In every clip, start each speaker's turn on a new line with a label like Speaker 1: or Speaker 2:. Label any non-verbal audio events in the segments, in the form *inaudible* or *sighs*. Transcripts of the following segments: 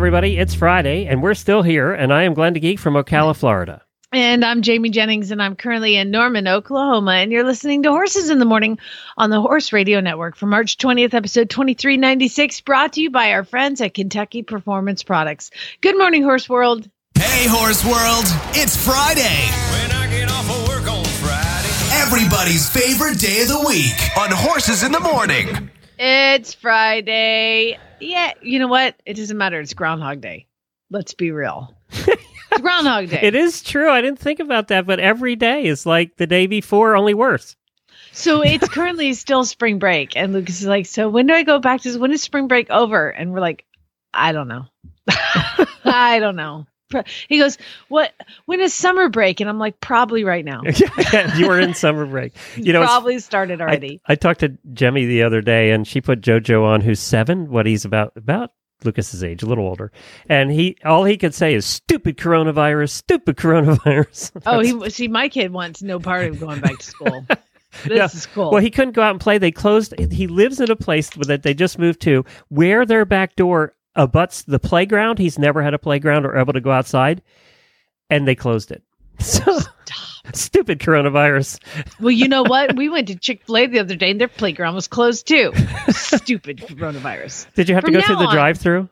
Speaker 1: Everybody, it's Friday, and we're still here, and I am Glenn the Geek from Ocala, Florida.
Speaker 2: And I'm Jamie Jennings, and I'm currently in Norman, Oklahoma. And you're listening to Horses in the Morning on the Horse Radio Network for March 20th, episode 2396, brought to you by our friends at Kentucky Performance Products. Good morning, Horse World.
Speaker 3: Hey, Horse World, it's Friday.
Speaker 4: When I get off of work on Friday.
Speaker 3: Everybody's favorite day of the week on Horses in the Morning.
Speaker 2: It's Friday. Yeah, you know what? It doesn't matter. It's Groundhog Day. Let's be real. It's *laughs* Groundhog Day.
Speaker 1: It is true. I didn't think about that, but every day is like the day before, only worse.
Speaker 2: So it's currently *laughs* still spring break. And Lucas is like, So when do I go back to when is spring break over? And we're like, I don't know. *laughs* I don't know. He goes, What when is summer break? And I'm like, probably right now. *laughs*
Speaker 1: Yeah, you were in summer break. *laughs* You know,
Speaker 2: probably started already.
Speaker 1: I, I talked to Jemmy the other day, and she put JoJo on, who's seven. What he's about about Lucas's age, a little older, and he all he could say is "stupid coronavirus, stupid coronavirus." *laughs*
Speaker 2: oh, he see my kid wants no part of going back to school. This
Speaker 1: Yeah.
Speaker 2: is cool.
Speaker 1: Well, he couldn't go out and play. They closed. He lives in a place that they just moved to, where their back door abuts the playground. He's never had a playground or able to go outside, and they closed it. *laughs* So stupid coronavirus.
Speaker 2: Well, you know what? We went to Chick Fil A the other day, and their playground was closed too. *laughs* Stupid coronavirus.
Speaker 1: Did you have
Speaker 2: From
Speaker 1: to go through the
Speaker 2: on-
Speaker 1: drive-through?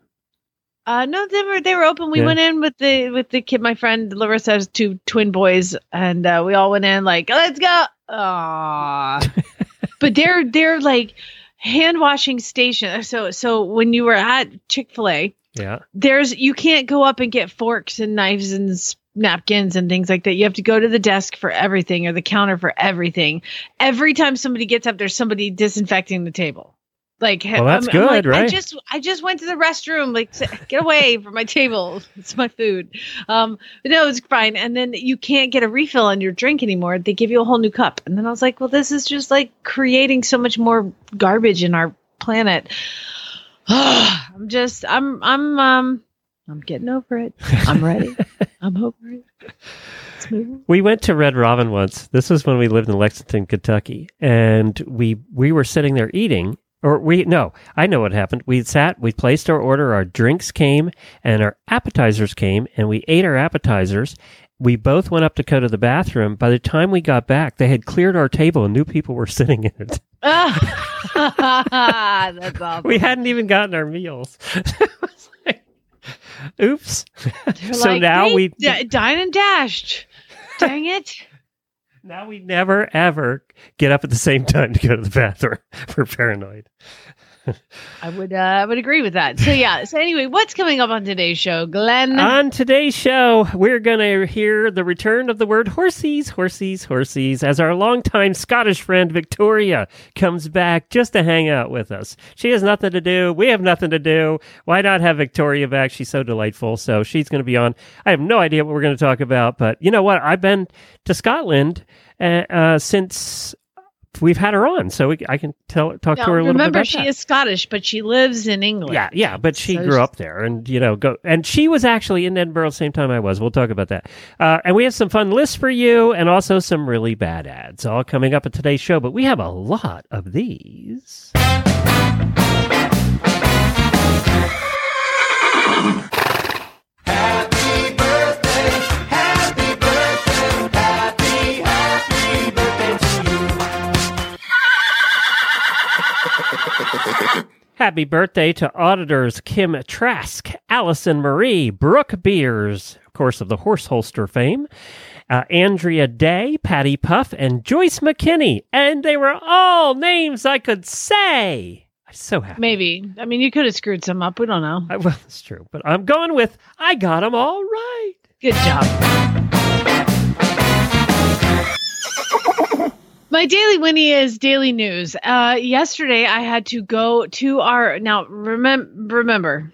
Speaker 2: Uh, no, they were they were open. We
Speaker 1: Yeah.
Speaker 2: went in with the with the kid. My friend Larissa has two twin boys, and uh, we all went in like, let's go. Aww. *laughs* but they're they're like hand washing station. *laughs* So so when you were at Chick Fil A,
Speaker 1: Yeah.
Speaker 2: there's you can't go up and get forks and knives and napkins and things like that. You have to go to the desk for everything or the counter for everything. Every time somebody gets up, there's somebody disinfecting the table. Like,
Speaker 1: Well, that's
Speaker 2: I'm- I'm
Speaker 1: good,
Speaker 2: like, I just I just went to the restroom. Like, get away from my table. *laughs* It's my food. Um, but no, it's fine. And then you can't get a refill on your drink anymore. They give you a whole new cup. And then I was like, well, this is just like creating so much more garbage in our planet. *sighs* I'm just I'm I'm um I'm getting over it. I'm ready. *laughs* I'm over it.
Speaker 1: We went to Red Robin once. This was when we lived in Lexington, Kentucky, and we we were sitting there eating. Or we no, I know what happened. We sat, we placed our order, our drinks came, and our appetizers came, and we ate our appetizers. We both went up to go to the bathroom. By the time we got back, they had cleared our table and new people were *laughs* sitting in it. *laughs*
Speaker 2: That's awesome.
Speaker 1: We hadn't even gotten our meals. *laughs* Like, Oops.
Speaker 2: They're
Speaker 1: so
Speaker 2: like,
Speaker 1: now
Speaker 2: "Hey,
Speaker 1: we
Speaker 2: d- dine and dashed. Dang it.
Speaker 1: Now we never ever get up at the same time to go to the bathroom. *laughs* We're paranoid. *laughs*
Speaker 2: I would uh, I would agree with that. So yeah. So anyway, what's coming up on today's show, Glenn?
Speaker 1: On today's show, we're to hear the return of the word horsies, horsies, horsies, as our longtime Scottish friend Victoria comes back just to hang out with us. She has nothing to do. We have nothing to do. Why not have Victoria back? She's so delightful. So she's to be on. I have no idea what we're to talk about, but you know what? I've been to Scotland uh, uh, since we've had her on, so we, I can tell talk
Speaker 2: Now,
Speaker 1: to her a little bit
Speaker 2: remember, she
Speaker 1: that.
Speaker 2: is Scottish, but she lives in England.
Speaker 1: Yeah, yeah, but she
Speaker 2: So
Speaker 1: grew
Speaker 2: she's-
Speaker 1: up there, and you know, go and she was actually in Edinburgh the same time I was. We'll talk about that, uh, and we have some fun lists for you, and also some really bad ads, all coming up at today's show. But we have a lot of these. Happy birthday to auditors Kim Trask, Allison Marie, Brooke Beers, of course, of the horse holster fame, uh, Andrea Day, Patty Puff, and Joyce McKinney. And they were all names I could say. I'm so happy.
Speaker 2: Maybe. I mean, you could have screwed some up. We don't know.
Speaker 1: I, well, that's true, but I'm going with I got them all right.
Speaker 2: Good job. My daily Winnie is daily news. Uh, yesterday, I had to go to our. Now, remem- remember,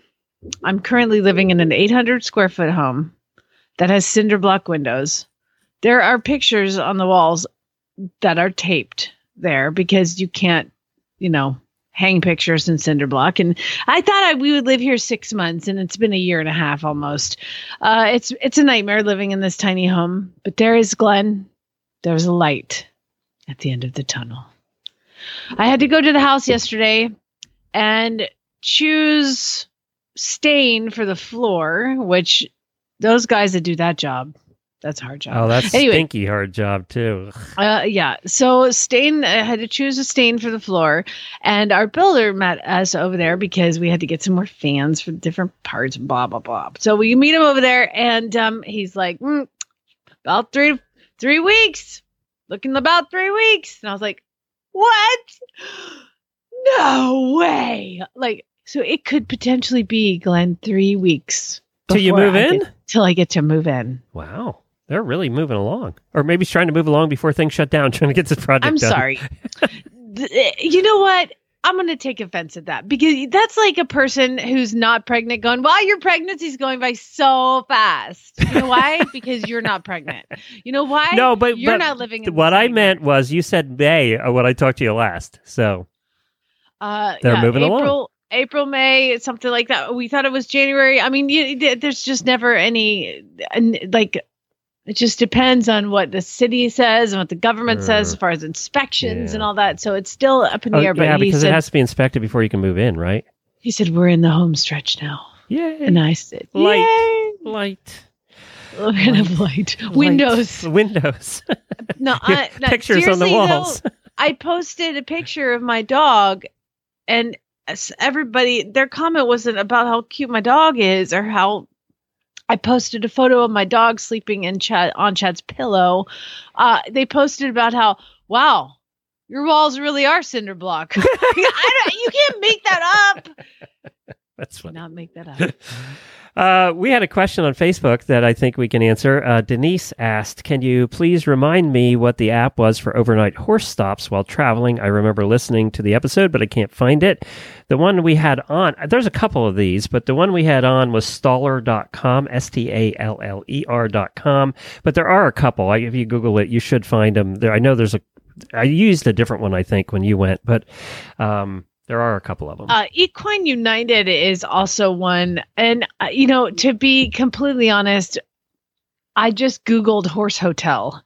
Speaker 2: I'm currently living in an 800 square foot home. that has cinder block windows. There are pictures on the walls that are taped there because you can't, you know, hang pictures in cinder block. And I thought I, we would live here six months, and it's been a year and a half almost. Uh, it's it's a nightmare living in this tiny home. But there is Glenn. There's a light at the end of the tunnel. I had to go to the house yesterday and choose stain for the floor, which those guys that do that job, that's a hard job.
Speaker 1: Oh, that's
Speaker 2: Anyway.
Speaker 1: stinky hard job too.
Speaker 2: Uh, yeah. So stain, I had to choose a stain for the floor, and our builder met us over there because we had to get some more fans for different parts. Blah blah blah. So we meet him over there, and um, he's like, "Mm, about three three weeks, looking about three weeks, and I was like, what? *gasps* No way! Like, so it could potentially be Glenn three weeks
Speaker 1: Till you move
Speaker 2: I
Speaker 1: in?
Speaker 2: get- till I get to move in.
Speaker 1: Wow. They're really moving along. Or maybe he's trying to move along before things shut down, *laughs* trying to get this project
Speaker 2: I'm
Speaker 1: done.
Speaker 2: sorry. *laughs* Eh, you know what? I'm going to take offense at that because that's like a person who's not pregnant going, wow, your pregnancy's going by so fast. You know why? *laughs* because you're not pregnant. You know why?
Speaker 1: No, but
Speaker 2: you're
Speaker 1: but
Speaker 2: not living in
Speaker 1: What I meant was you said May uh, when I talked to you last. So
Speaker 2: uh,
Speaker 1: they're
Speaker 2: yeah,
Speaker 1: moving
Speaker 2: April,
Speaker 1: along.
Speaker 2: April, May, something like that. We thought it was January. I mean, you, there's just never any, like, it just depends on what the city says and what the government says as far as inspections
Speaker 1: Yeah.
Speaker 2: and all that. So it's still up in the
Speaker 1: Oh,
Speaker 2: air. But
Speaker 1: yeah, because
Speaker 2: said,
Speaker 1: it has to be inspected before you can move in, right?
Speaker 2: He said, "We're in the home stretch now,"
Speaker 1: Yeah.
Speaker 2: and I said,
Speaker 1: Light.
Speaker 2: "Yay!"
Speaker 1: Light.
Speaker 2: We're gonna have light
Speaker 1: Light.
Speaker 2: windows. *laughs*
Speaker 1: Windows.
Speaker 2: No, *laughs* I, no,
Speaker 1: Pictures on the
Speaker 2: seriously, though,
Speaker 1: walls. *laughs*
Speaker 2: I posted a picture of my dog, and everybody, their comment wasn't about how cute my dog is or how. I posted a photo of my dog sleeping in Chad on Chad's pillow. Uh, they posted about how wow, your walls really are cinder block. *laughs* I don't, you can't make that up. *laughs*
Speaker 1: That's funny.
Speaker 2: Not make that up. *laughs*
Speaker 1: Uh, we had a question on Facebook that I think we can answer. Uh, Denise asked, "Can you please remind me what the app was for overnight horse stops while traveling?" I remember listening to the episode, but I can't find it. The one we had on, there's a couple of these, but the one we had on was staller.com, S T A L L E R.com. But there are a couple. If you Google it, you should find them. There, I know there's a. I used a different one, I think, when you went, but um, there are a couple of them.
Speaker 2: Uh, Equine United is also one, and uh, you know, to be completely honest, I just Googled horse hotel,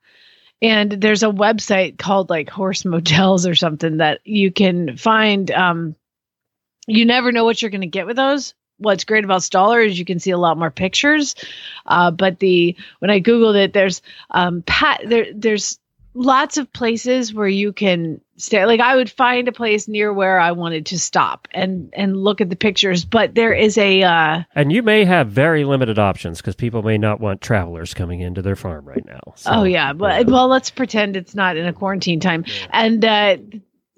Speaker 2: and there's a website called like Horse Motels or something that you can find. Um, you never know what you're going to get with those. What's great about Staller is you can see a lot more pictures, uh, but the when I googled it, there's um, pat there there's lots of places where you can stay like i would find a place near where i wanted to stop and and look at the pictures but there is a uh
Speaker 1: And you may have very limited options because people may not want travelers coming into their farm right now. So,
Speaker 2: oh yeah. But well let's pretend it's not in a quarantine time. And uh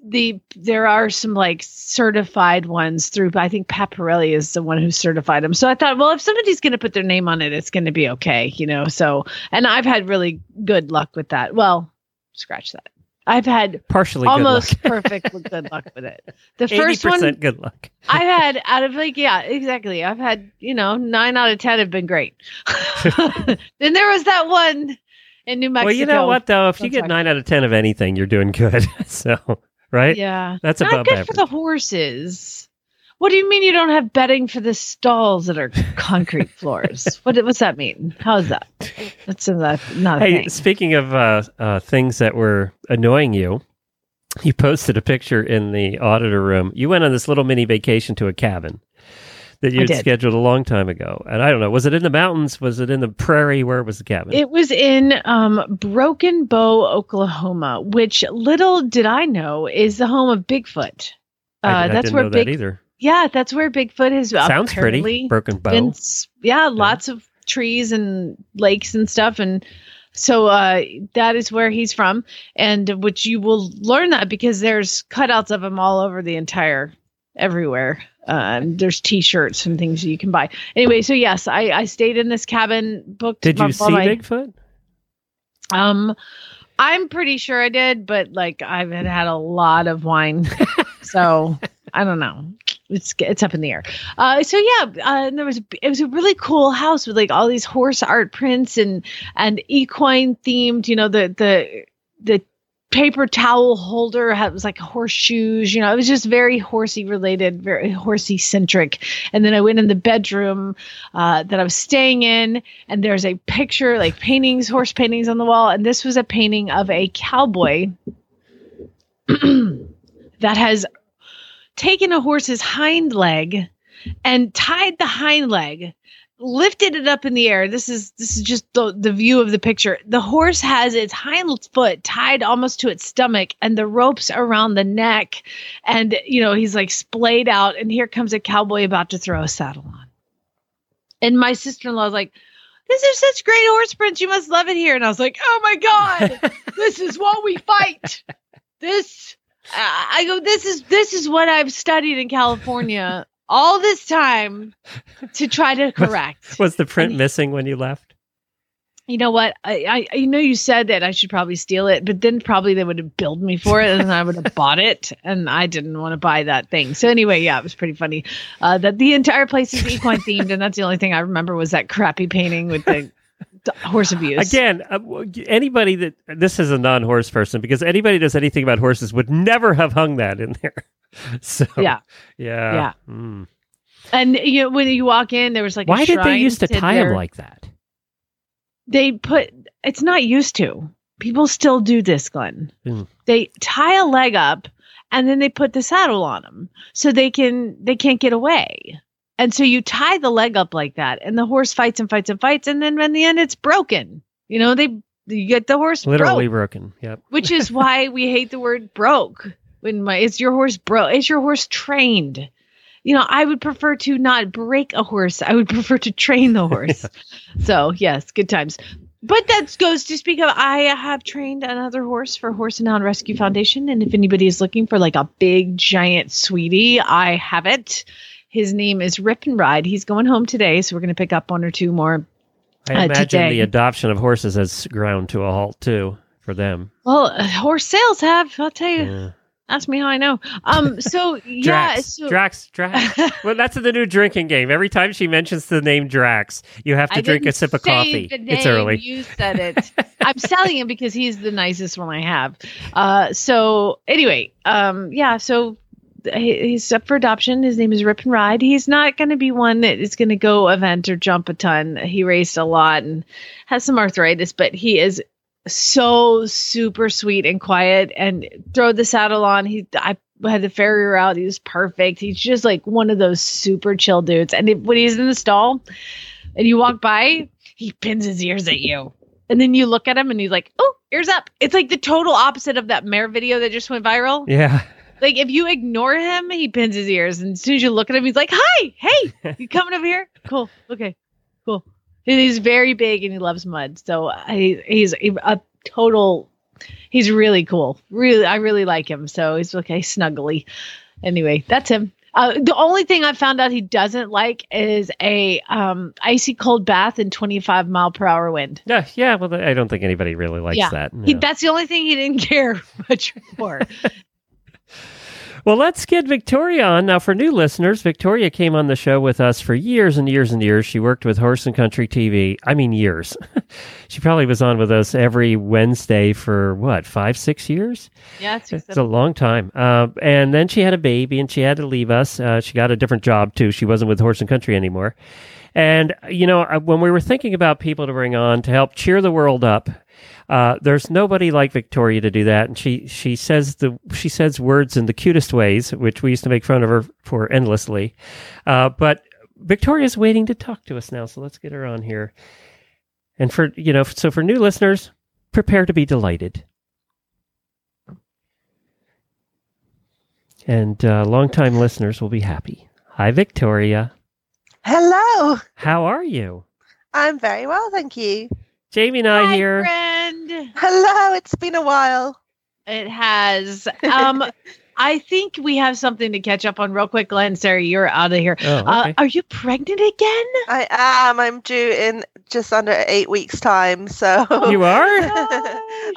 Speaker 2: the there are some like certified ones through i think pat Parelli is the one who certified them so i thought well if somebody's going to put their name on it it's going to be okay you know? So and i've had really good luck with that. Well scratch that i've had
Speaker 1: partially
Speaker 2: almost
Speaker 1: good *laughs*
Speaker 2: perfect good luck with it the
Speaker 1: 80%
Speaker 2: first one
Speaker 1: good luck.
Speaker 2: I've had out of like yeah, exactly. I've had you know nine out of ten have been great. *laughs* then there was that one in New Mexico.
Speaker 1: Well, you know what though, if you get nine out of ten of anything, you're doing good. *laughs* so, right?
Speaker 2: Yeah,
Speaker 1: That's
Speaker 2: not
Speaker 1: above
Speaker 2: good
Speaker 1: average.
Speaker 2: for the horses. What do you mean you don't have bedding for the stalls that are concrete *laughs* floors? what what's that mean? How's that? That's not a
Speaker 1: Hey,
Speaker 2: thing.
Speaker 1: speaking of uh, uh, things that were annoying you, you posted a picture in the auditor room. You went on this little mini vacation to a cabin that you had scheduled a long time ago. And I don't know, was it in the mountains? Was it in the prairie? Where was the cabin?
Speaker 2: It was in um, Broken Bow, Oklahoma, which little did I know is the home of Bigfoot. Uh,
Speaker 1: I, I
Speaker 2: that's
Speaker 1: didn't
Speaker 2: where
Speaker 1: know
Speaker 2: Big
Speaker 1: that either.
Speaker 2: Yeah, that's where Bigfoot has
Speaker 1: Sounds pretty. Broken bow.
Speaker 2: been s- yeah, lots of trees and lakes and stuff. And so uh that is where he's from. And which you will learn that because there's cutouts of him all over the entire everywhere. Um there's t-shirts and things you can buy. Anyway so yes i i stayed in this cabin booked
Speaker 1: Did you see
Speaker 2: my-
Speaker 1: Bigfoot?
Speaker 2: um i'm pretty sure i did but like i've had had a lot of wine. *laughs* So i don't know it's it's up in the air. Uh, so yeah, uh, and there was it was a really cool house with like all these horse art prints and and equine themed. You know the the the paper towel holder had was like horseshoes. You know, it was just very horsey related, very horsey centric. And then I went in the bedroom uh, that I was staying in, and there's a picture like paintings, horse paintings on the wall, and this was a painting of a cowboy *clears throat* that has taken a horse's hind leg and tied the hind leg lifted it up in the air. This is this is just the, the view of the picture. The horse has its hind foot tied almost to its stomach and the ropes around the neck. And you know he's like splayed out and here comes a cowboy about to throw a saddle on. And my sister-in-law was like this is such great horse prints. You must love it here. And i was like oh my god *laughs* this is what we fight. This I go. This is this is what I've studied in California all this time to try to *laughs* correct.
Speaker 1: Was the print missing when you left?
Speaker 2: You know what? I, I I know you said that I should probably steal it, but then probably they would have billed me for it, and I would have bought it, and I didn't want to buy that thing. So anyway, yeah, it was pretty funny. Uh, that the entire place is equine themed, and that's the only thing I remember was that crappy painting with the horse abuse.
Speaker 1: Again, uh, anybody that this is a non-horse person because anybody who does anything about horses would never have hung that in there. *laughs* So
Speaker 2: Yeah.
Speaker 1: yeah,
Speaker 2: Yeah.
Speaker 1: Mm.
Speaker 2: and you know when you walk in, there was like a
Speaker 1: Why did they used to tie them like that?
Speaker 2: they put it's not used to. People still do this, Glenn.
Speaker 1: Mm.
Speaker 2: They tie a leg up and then they put the saddle on them so they can they can't get away. And so you tie the leg up like that, and the horse fights and fights and fights, and then in the end it's broken. You know, they you get the horse
Speaker 1: Literally
Speaker 2: broke,
Speaker 1: broken. Yep.
Speaker 2: which is *laughs* why we hate the word broke. When my is your horse broke? Is your horse trained? You know, I would prefer to not break a horse. I would *laughs* prefer to train the horse. So yes, good times. But that goes to speak of. I have trained another horse for Horse and Hound Rescue Foundation, and if anybody is looking for like a big giant sweetie, I have it. His name is Rip and Ride. He's going home today, so we're going to pick up one or two more.
Speaker 1: I
Speaker 2: Uh,
Speaker 1: imagine
Speaker 2: today.
Speaker 1: the adoption of horses has ground to a halt too for them.
Speaker 2: Well, uh, horse sales have. I'll tell you.
Speaker 1: Yeah.
Speaker 2: Ask me how I know. Um. So *laughs* yeah.
Speaker 1: Drax,
Speaker 2: So
Speaker 1: Drax, Drax. *laughs* well, that's the new drinking game. Every time she mentions the name Drax, you have to
Speaker 2: I
Speaker 1: drink a sip of coffee. It's early.
Speaker 2: You said it. I'm selling him because he's the nicest one I have. Uh, so anyway, um, yeah. So he's up for adoption. His name is Rip and Ride. He's not going to be one that is going to go event or jump a ton. He raced a lot and has some arthritis, but he is so super sweet and quiet. And throw the saddle on. He I had the farrier out. He was perfect. He's just like one of those super chill dudes. And if, when he's in the stall and you walk by, he pins his ears at you. And then you look at him and he's like, oh, ears up. It's like the total opposite of that mare video that just went viral.
Speaker 1: Yeah.
Speaker 2: Like if you ignore him, he pins his ears. And as soon as you look at him, he's like, hi, hey, *laughs* you coming over here? Cool. Okay. Cool. And he's very big and he loves mud. So I, he's a total, he's really cool. Really, I really like him. So he's okay, snuggly. Anyway, that's him. Uh, the only thing I found out he doesn't like is a um, icy cold bath and 25 mile per hour wind.
Speaker 1: Yeah, yeah. Well, I don't think anybody really likes
Speaker 2: Yeah.
Speaker 1: that.
Speaker 2: He, that's the only thing he didn't *laughs* care much for.
Speaker 1: Well, let's get Victoria on. Now, for new listeners, Victoria came on the show with us for years and years and years. She worked with Horse and Country TV. I mean, years. *laughs* she probably was on with us every Wednesday for what, five, six years?
Speaker 2: yeah, it's
Speaker 1: It's a long time. Uh, and then she had a baby and she had to leave us. Uh, she got a different job too. She wasn't with Horse and Country anymore. And, you know, uh, when we were thinking about people to bring on to help cheer the world up, uh, there's nobody like Victoria to do that. And she, she says the, she says words in the cutest ways, which we used to make fun of her for endlessly. Uh, but Victoria's waiting to talk to us now. So let's get her on here. And for, you know, so for new listeners, prepare to be delighted. And uh, longtime listeners will be happy. Hi, Victoria.
Speaker 5: Hello.
Speaker 1: How are you?
Speaker 5: I'm very well, thank you.
Speaker 1: Jamie and I
Speaker 2: Hi,
Speaker 1: here.
Speaker 2: friend.
Speaker 5: Hello, it's been a while.
Speaker 2: It has. Um, *laughs* I think we have something to catch up on real quick. Glenn, Sarah, you're out of here.
Speaker 1: Oh,
Speaker 2: Uh, are you pregnant again?
Speaker 5: I am. I'm due in just under eight weeks' time. So
Speaker 1: you are? *laughs*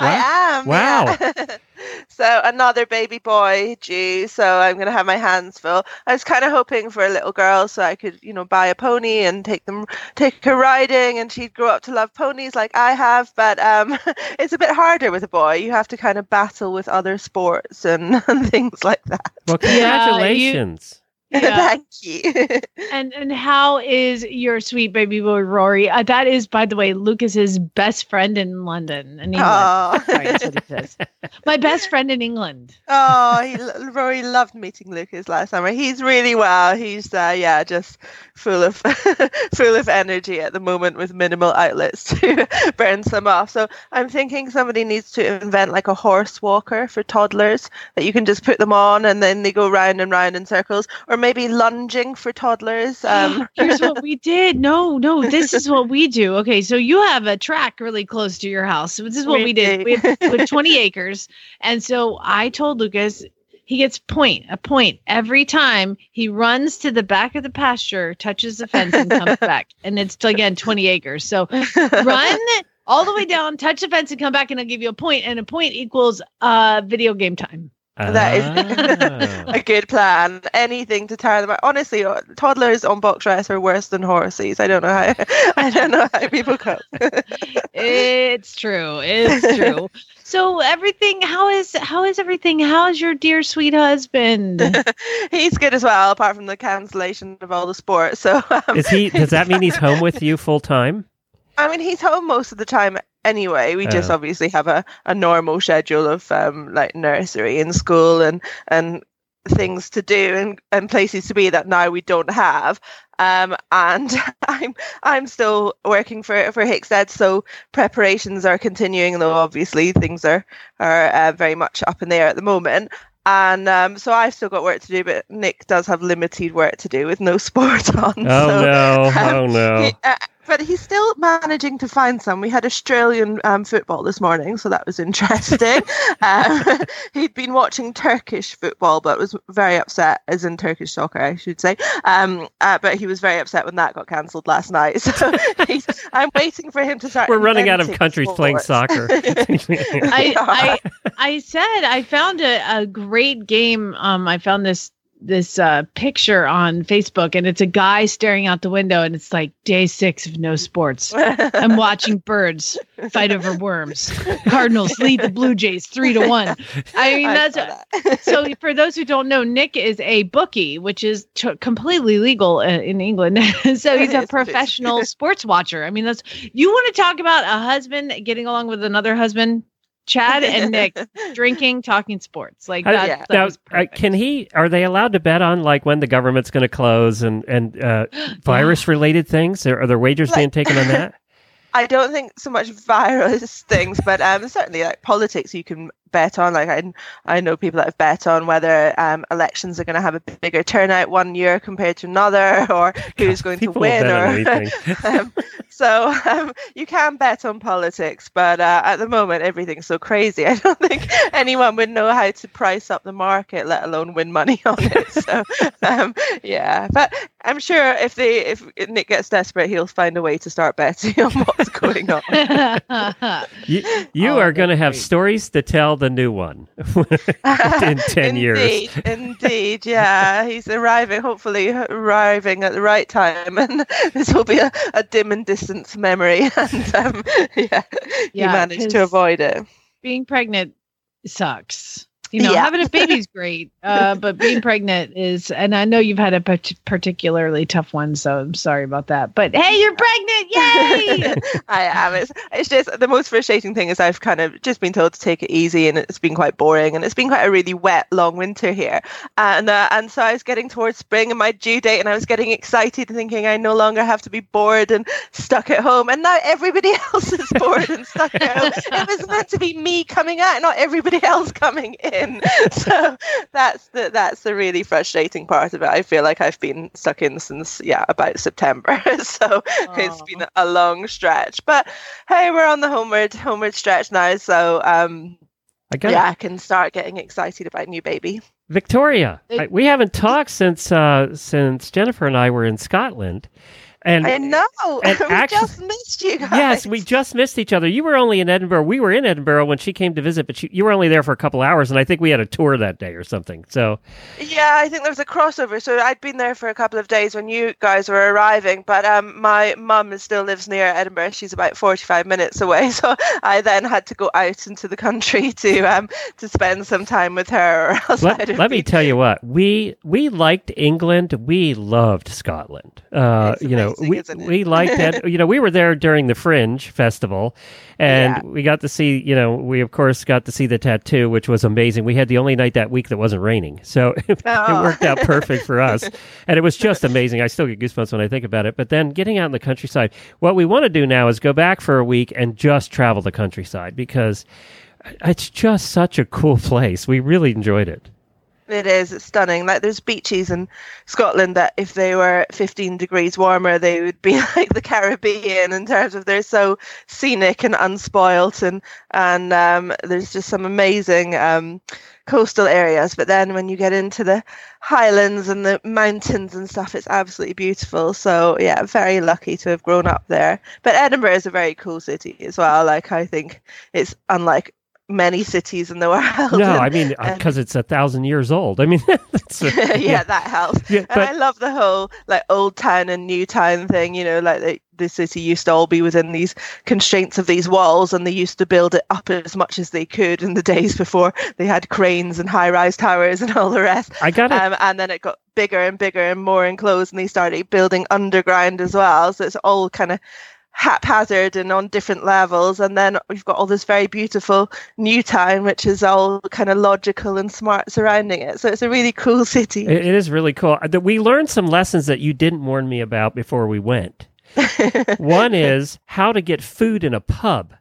Speaker 5: I am.
Speaker 1: Wow.
Speaker 5: yeah. *laughs* *laughs* so another baby boy due. So I'm gonna have my hands full. I was kind of hoping for a little girl, so I could, you know, buy a pony and take them, take her riding, and she'd grow up to love ponies like I have. But um, *laughs* it's a bit harder with a boy. You have to kind of battle with other sports and, *laughs* and things like that.
Speaker 1: Well,
Speaker 2: Yeah, you-
Speaker 1: congratulations. *laughs*
Speaker 2: Yeah.
Speaker 5: Thank you. *laughs*
Speaker 2: and and how is your sweet baby boy Rory? Uh, that is, by the way, Lucas's best friend in London. In England.
Speaker 5: Aw.
Speaker 2: Sorry, that's what he says. *laughs* My best friend in England.
Speaker 5: Oh, he, Rory loved meeting Lucas last summer. He's really well. He's uh, yeah, just full of full of energy at the moment with minimal outlets to burn some off. So I'm thinking somebody needs to invent like a horse walker for toddlers that you can just put them on and then they go round and round in circles, or maybe lunging for toddlers. *gasps* Um,
Speaker 2: Here's what we did. No, no, this is what we do. Okay, so you have a track really close to your house. This is what we,
Speaker 5: We
Speaker 2: did.
Speaker 5: do.
Speaker 2: We have, we have 20 acres, and so I told Lucas he gets point a point every time he runs to the back of the pasture, touches the fence, and comes *laughs* back. And it's again 20 acres. So run all the way down, touch the fence, and come back, and I'll give you a point. And a point equals uh video game time.
Speaker 5: That is
Speaker 1: Ah. *laughs*
Speaker 5: a good plan. Anything to tire them out. Honestly, uh, toddlers on box rest are worse than horses. I don't know how. *laughs* I don't know how people cope. *laughs*
Speaker 2: it's true. It's true. So everything, how is how is everything? How is your dear sweet husband?
Speaker 5: he's good as well, apart from the cancellation of all the sports. So, um,
Speaker 1: Is he? Does that mean he's home with you full time?
Speaker 5: I mean, he's home most of the time anyway. We just obviously have a, a normal schedule of um, like nursery and school and and things to do and, and places to be that now we don't have. Um, and *laughs* I'm I'm still working for for Hickstead, so preparations are continuing. Though obviously things are are uh, very much up in the air at the moment. And um, so I've still got work to do, but Nick does have limited work to do with no *laughs* sport on.
Speaker 1: Oh
Speaker 5: so,
Speaker 1: no!
Speaker 5: um,
Speaker 1: Oh no!
Speaker 5: he- uh, but he's still managing to find some. We had Australian um, football this morning, so that was interesting. *laughs* um, *laughs* he'd been watching Turkish football, but was very upset, as in Turkish soccer, I should say. Um, uh, but he was very upset when that got cancelled last night. *laughs* So he's, I'm waiting for him to start.
Speaker 1: We're running out of
Speaker 5: inventing
Speaker 1: countries playing soccer.
Speaker 2: I, I I said I found a, a great game. Um, I found this this uh, picture on Facebook, and it's a guy staring out the window, and it's like day six of no sports. I'm *laughs* watching birds fight over worms. Cardinals lead the Blue Jays three to one. I mean,
Speaker 5: I
Speaker 2: that's
Speaker 5: that. *laughs*
Speaker 2: so. For those who don't know, Nick is a bookie, which is t- completely legal uh, in England. *laughs* so he's a
Speaker 5: is, it is.
Speaker 2: professional sports watcher. I mean, that's you want to talk about a husband getting along with another husband. Chad and *laughs* Nick drinking, talking sports. Like
Speaker 1: How-
Speaker 2: that.
Speaker 5: yeah.
Speaker 2: that
Speaker 1: now,
Speaker 2: was
Speaker 1: uh, can he? Are they allowed to bet on like when the government's going to close and and uh, *gasps* virus related things? Are, are there wagers
Speaker 5: Like-
Speaker 1: being taken on that? *laughs*
Speaker 5: I don't think so much virus things, but um, certainly like politics you can bet on. Like I, I know people that have bet on whether um, elections are going to have a bigger turnout one year compared to another, *laughs* or who's going to win. Or *laughs* um, so um, you can bet on politics, but uh, at the moment everything's so crazy. *laughs* I don't think anyone would know how to price up the market, let alone win money on it. So um, yeah, but I'm sure if they if Nick gets desperate, he'll find a way to start betting on what's going on.
Speaker 1: You, you
Speaker 2: Oh,
Speaker 1: are going to have stories to tell the new one *laughs* in *laughs* 10 years.
Speaker 5: Indeed, indeed, yeah. He's arriving, hopefully arriving at the right time, *laughs* and this will be a, a dim and distant memory. And um, yeah, he managed to avoid it.
Speaker 2: Being pregnant sucks. You know,
Speaker 5: Yeah.
Speaker 2: having a baby's great, *laughs* uh, but being pregnant is, and I know you've had a part- particularly tough one, so I'm sorry about that. But hey, you're pregnant! Yay! *laughs*
Speaker 5: I am. It's, it's just the most frustrating thing is I've kind of just been told to take it easy, and it's been quite boring, and it's been quite a really wet, long winter here, and uh, and so I was getting towards spring and my due date, and I was getting excited, thinking I no longer have to be bored and stuck at home, and now everybody *laughs* else is bored and stuck at home. It was meant to be me coming out, not everybody else coming in. *laughs* So that's the that's the really frustrating part of it. I feel like I've been stuck in since yeah about September, *laughs* so it's been a long stretch. But hey, we're on the homeward homeward stretch now, so um,
Speaker 1: I got
Speaker 5: yeah, I can start getting excited about new baby.
Speaker 1: Victoria.
Speaker 2: It-
Speaker 1: we haven't talked since uh, since Jennifer and I were in Scotland. And
Speaker 5: I know. *laughs*
Speaker 1: and
Speaker 5: we just missed you guys.
Speaker 1: yes, we just missed each other. You were only in Edinburgh. We were in Edinburgh when she came to visit, but you, you were only there for a couple hours, and I think we had a tour that day or something. So
Speaker 5: Yeah, I think there was a crossover. So I'd been there for a couple of days when you guys were arriving, but um, my mum still lives near Edinburgh. She's about forty-five minutes away, *laughs* so I then had to go out into the country *laughs* to um to spend some time with her. Or else
Speaker 1: let, let me tell you what we we liked England. We loved Scotland. Uh, you know,
Speaker 5: amazing,
Speaker 1: we
Speaker 5: it?
Speaker 1: we liked that. *laughs* you know, we were there during the Fringe festival, and
Speaker 5: Yeah.
Speaker 1: we got to see. You know, we of course got to see the tattoo, which was amazing. We had the only night that week that wasn't raining, so *laughs* it
Speaker 5: Oh.
Speaker 1: worked out perfect for us, *laughs* and it was just amazing. I still get goosebumps when I think about it. But then getting out in the countryside, what we want to do now is go back for a week and just travel the countryside because uh, it's just such a cool place. We really enjoyed it.
Speaker 5: It is. It's stunning. Like there's beaches in Scotland that if they were 15 degrees warmer, they would be *laughs* like the Caribbean in terms of they're so scenic and unspoilt, and and um, there's just some amazing um, coastal areas. But then when you get into the highlands and the mountains and stuff, it's absolutely beautiful. So yeah, very lucky to have grown up there. But Edinburgh is a very cool city as well. Like I think it's unlike many cities in the world.
Speaker 1: No,
Speaker 5: And-
Speaker 1: I mean *laughs* because it's a thousand years old. I mean, *laughs* a- *laughs*
Speaker 5: yeah, that helps.
Speaker 1: Yeah,
Speaker 5: and I love the whole like old town and new town thing. You know, like the, the city used to all be within these constraints of these walls, and they used to build it up as much as they could in the days before they had cranes and high-rise towers and all the rest.
Speaker 1: I got it.
Speaker 5: Um, and then it got bigger and bigger and more enclosed, and they started building underground as well. So it's all kind of haphazard and on different levels. And then we've got all this very beautiful new town, which is all kind of logical and smart surrounding it. So it's a really cool *laughs* city.
Speaker 1: It- is really cool. We learned some lessons that you didn't warn me about before we went. *laughs* One is how to get food in a pub.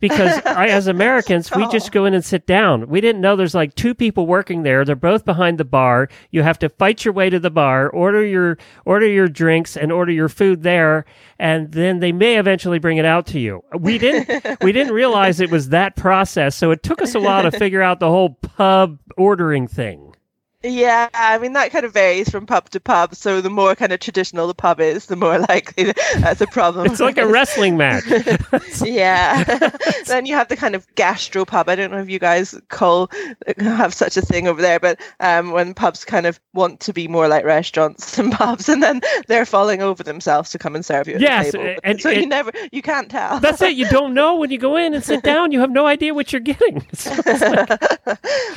Speaker 1: Because *laughs* I, as Americans, we just oh. go in and sit down. We didn't know there's like two people working there. They're both behind the bar. You have to fight your way to the bar, order your order your drinks, and order your food there, and then they may eventually bring it out to you. We didn't we didn't realize it was that process, so it took us a while to *laughs* figure out the whole pub ordering thing.
Speaker 5: Yeah, I mean that kind of varies from pub to pub. So the more kind of traditional the pub is, the more *laughs* likely that's a problem.
Speaker 1: It's like a wrestling match. *laughs*
Speaker 5: yeah. *laughs* then you have the kind of gastropub. I don't know if you guys call have such a thing over there, but um, when pubs kind of want to be more like restaurants than pubs, and then they're falling over themselves to come and serve you at
Speaker 1: Yes,
Speaker 5: the table.
Speaker 1: and-
Speaker 5: so you never, you can't tell.
Speaker 1: That's it. You don't know when you go in and sit down. You have no idea what you're getting. So like-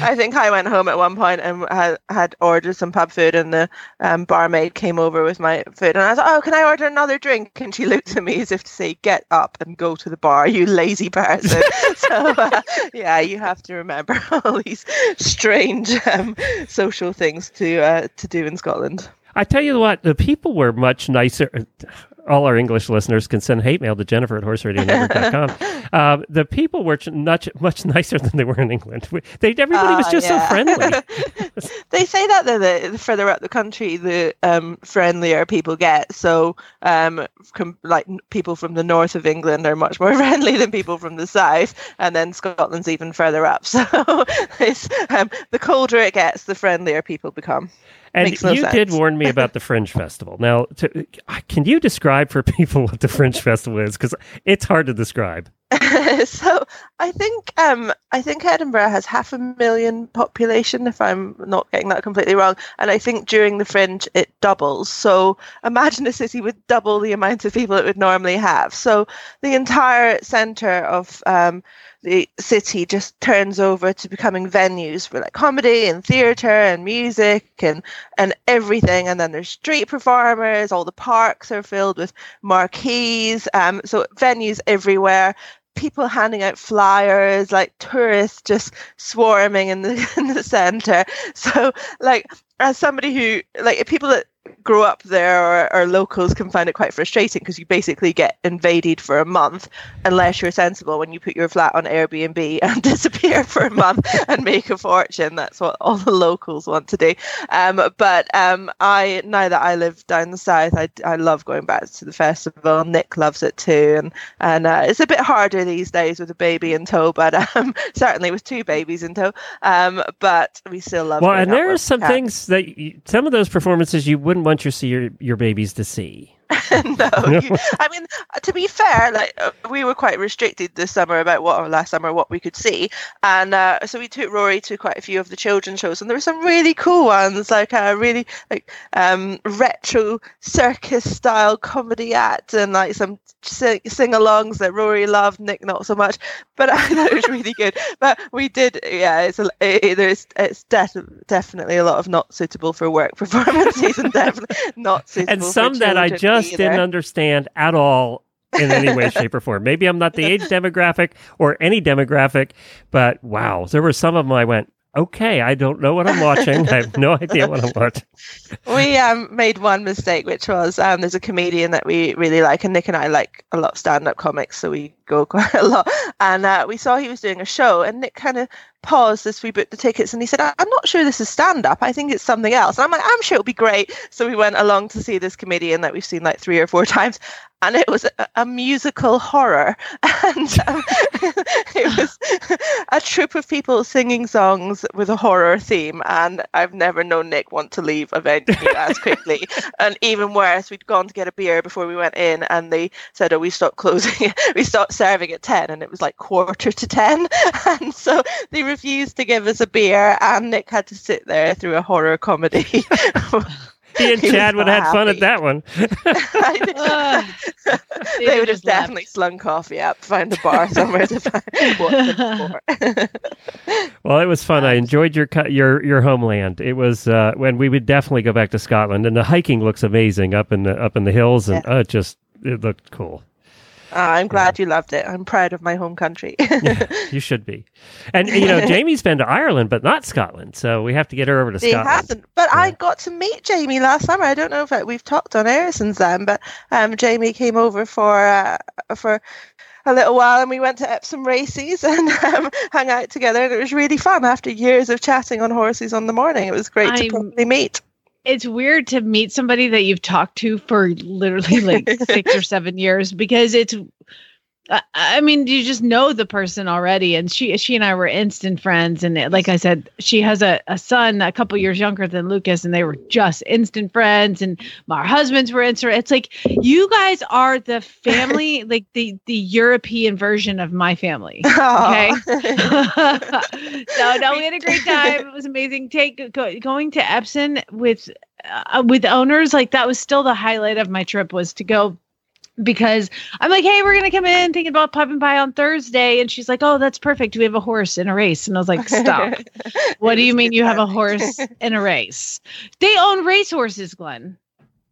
Speaker 5: I think I went home at one point and had, had ordered some pub food, and the um, barmaid came over with my food, and I was like, "Oh, can I order another drink?" And she *laughs* looked at me as if to say, "Get up and go to the bar, you lazy person." *laughs* *laughs* so uh, yeah, you have to remember all these strange um, social things to uh, to do in Scotland.
Speaker 1: I tell you what, the people were much nicer. All our English listeners can send hate mail to Jennifer at horseradionetwork.com. um, *laughs* the people were much much nicer than they were in England. They everybody was
Speaker 5: Ah,
Speaker 1: just
Speaker 5: yeah.
Speaker 1: so friendly. *laughs* *laughs*
Speaker 5: They say that the, the, the further up the country, the um, friendlier people get. So, um, com- like people from the north of England are much more friendly than people from the south, and then Scotland's even further up. So, it's, um, the colder it gets, the friendlier people become.
Speaker 1: And
Speaker 5: no
Speaker 1: you did warn me *laughs* about the Fringe Festival. Now, to, can you describe for *laughs* people what the Fringe Festival is? Because it's hard to describe. *laughs*
Speaker 5: so I think um, I think Edinburgh has half a million population, if I'm not getting that completely wrong. And I think during the Fringe it doubles. So imagine a city with double the amount of people it would normally have. So the entire centre of um, the city just turns over to becoming venues for like comedy and theatre and music and and everything. And then there's street performers. All the parks are filled with marquees. Um, so venues everywhere people handing out flyers, like tourists just swarming in the *laughs* in the center. So, like as somebody who like people that grow up there or, or locals can find it quite frustrating because you basically get invaded for a month unless you're sensible when you put your flat on Airbnb *laughs* and disappear for a month and make a fortune. That's what all the locals want to do. Um, but um, I now that I live down the south, I, I love going back to the festival. Nick loves it too, and and uh, it's a bit harder these days with a baby in tow, but um, *laughs* certainly with two babies in tow. Um, but we still love.
Speaker 1: Well, and there are some
Speaker 5: can.
Speaker 1: things that you, some of those performances you wouldn't want your see your, your babies to see. *laughs*
Speaker 5: no, you, I mean to be fair, like uh, we were quite restricted this summer about what or last summer what we could see, and uh, so we took Rory to quite a few of the children's shows, and there were some really cool ones, like a really like um, retro circus style comedy act, and like some sing- sing-alongs that Rory loved, Nick not so much, but *laughs* I thought it was really good. But we did, yeah, it's a, it, there's it's def- definitely a lot of not suitable for work *laughs* performances, and definitely not suitable.
Speaker 1: and some that I
Speaker 5: children
Speaker 1: just didn't understand at all in any way, *laughs* shape, or form. Maybe I'm not the age demographic or any demographic, but wow, there were some of them I went, okay, I don't know what I'm watching. I have no *laughs* idea what I'm watching.
Speaker 5: we um, made one mistake, which was um, there's a comedian that we really like, and Nick and I like a lot of stand-up comics, so we go *laughs* quite a lot. And uh, we saw he was doing a show, and Nick kind of paused as we booked the tickets, and he said, "I- "I'm not sure this is stand-up. I think it's something else." And I'm like, "I'm sure it'll be great." So we went along to see this comedian that we've seen like three or four *laughs* times. And it was a, a musical horror, *laughs* and um, *laughs* it was a troupe of people singing songs with a horror theme. And I've never known Nick want to leave a venue as *laughs* quickly. and even worse, we'd gone to get a beer before we went in, and they said, "Oh, we stopped closing. we stopped serving at ten, and it was like quarter to ten. And so they refused to give us a beer, and Nick had to sit there through a horror comedy.
Speaker 1: He and *laughs* Chad would have had fun at that one.
Speaker 2: Ugh.
Speaker 5: they would have
Speaker 2: just left.
Speaker 5: definitely slung coffee up, found a bar *laughs* somewhere to find *laughs* watch them for.
Speaker 1: Well, it was fun. I enjoyed your cu- your your homeland. It was uh, when we would definitely go back to Scotland, and the hiking looks amazing up in the up in the hills, and uh, it just it looked cool.
Speaker 5: Ah, I'm glad you loved it. I'm proud of my home country. *laughs* *laughs*
Speaker 1: You should be. And you know, Jamie's been to Ireland, but not Scotland, so we have to get her over to
Speaker 5: He
Speaker 1: Scotland.
Speaker 5: hasn't, but I got to meet Jamie last summer. I don't know if we've talked on air since then, but um, Jamie came over for uh, for a little while, and we went to Epsom races *laughs* and um, hung out together, and it was really fun. After years of chatting on horses on the morning, it was great to
Speaker 2: I'm-
Speaker 5: properly meet.
Speaker 2: It's weird to meet somebody that you've talked to for literally like six or *laughs* seven years because it's I- I mean, you just know the person already, and she she and I were instant friends. And like I said, she has a, a son a couple years younger than Lucas, and they were just instant friends. And my husbands were instant. It's like you guys are the family, *laughs* like the the European version of my family. *laughs* Okay. *laughs* so no, we had a great time. It was amazing. Take go, going to Epsom with uh, with owners like that was still the highlight of my trip was to go because I'm like, hey, we're gonna come in thinking about popping by on Thursday, and she's like, oh, that's perfect. We have a horse in a race, and I was like, stop. *laughs* what do you mean you have a horse *laughs* in a race? They own race horses, Glenn.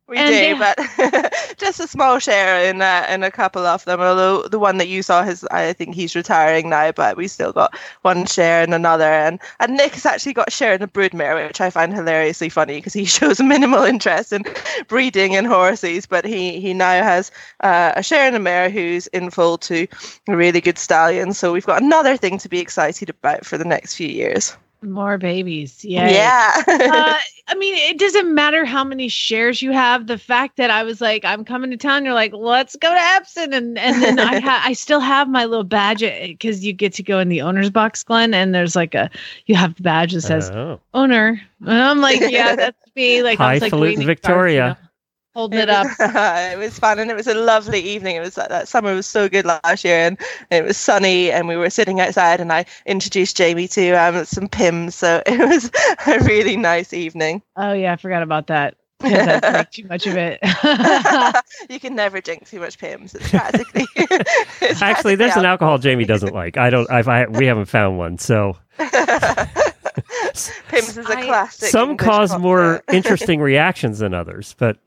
Speaker 5: We
Speaker 2: And
Speaker 5: do, but *laughs* just a small share in uh, in a couple of them. Although the one that you saw, his I think he's retiring now, but we still got one share in another. And and Nick has actually got a share in a broodmare, which I find hilariously funny because he *laughs* shows minimal interest in breeding and horses, but he he now has uh, a share in a mare who's in full to a really good stallion. So we've got another thing to be excited about for the next few years.
Speaker 2: More babies, Yay.
Speaker 5: Yeah.
Speaker 2: uh, *laughs* I mean, it doesn't matter how many shares you have. The fact that I was like, I'm coming to town, you're like, let's go to Epsom, and and then I *laughs* ha- I still have my little badge because you get to go in the owner's box, Glenn, and there's like a you have the badge that says
Speaker 1: Oh.
Speaker 2: owner, and I'm like, *laughs* yeah, that's me. Like I was like
Speaker 1: Highfalutin
Speaker 2: waiting
Speaker 1: Victoria.
Speaker 2: You know, holding it up. *laughs*
Speaker 5: it was fun and it was a lovely evening. It was that, that summer was so good last year and it was sunny and we were sitting outside and I introduced Jamie to um, some Pimm's. So *laughs* it was a really nice evening.
Speaker 2: Oh yeah, I forgot about that. I drank too much of it. *laughs*
Speaker 5: you can never drink too much Pimm's. It's practically. it's
Speaker 1: Actually, there's an alcohol Jamie doesn't like. I don't. I've, I we haven't found one. So
Speaker 5: Pimm's is a
Speaker 2: I-
Speaker 5: classic.
Speaker 1: some
Speaker 5: English
Speaker 1: cause more interesting reactions than others. But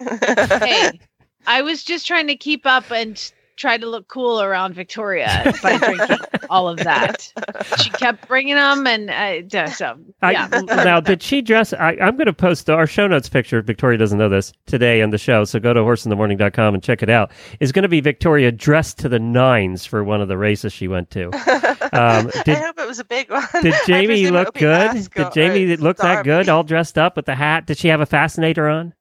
Speaker 2: hey, I was just trying to keep up and try to look cool around Victoria by *laughs* drinking all of that. She kept bringing them, and uh, d- so
Speaker 1: I,
Speaker 2: yeah.
Speaker 1: now, did she dress? I, I'm going to post our show notes picture. Victoria doesn't know this today on the show, so go to horseinthemorning.com and check it out. Is going to be Victoria dressed to the nines for one of the races she went to. *laughs* Um,
Speaker 5: I
Speaker 1: did
Speaker 5: hope it was a big one.
Speaker 1: did *laughs* Jamie look good? Did Jamie look that good, all dressed up with the hat? Did she have a fascinator on?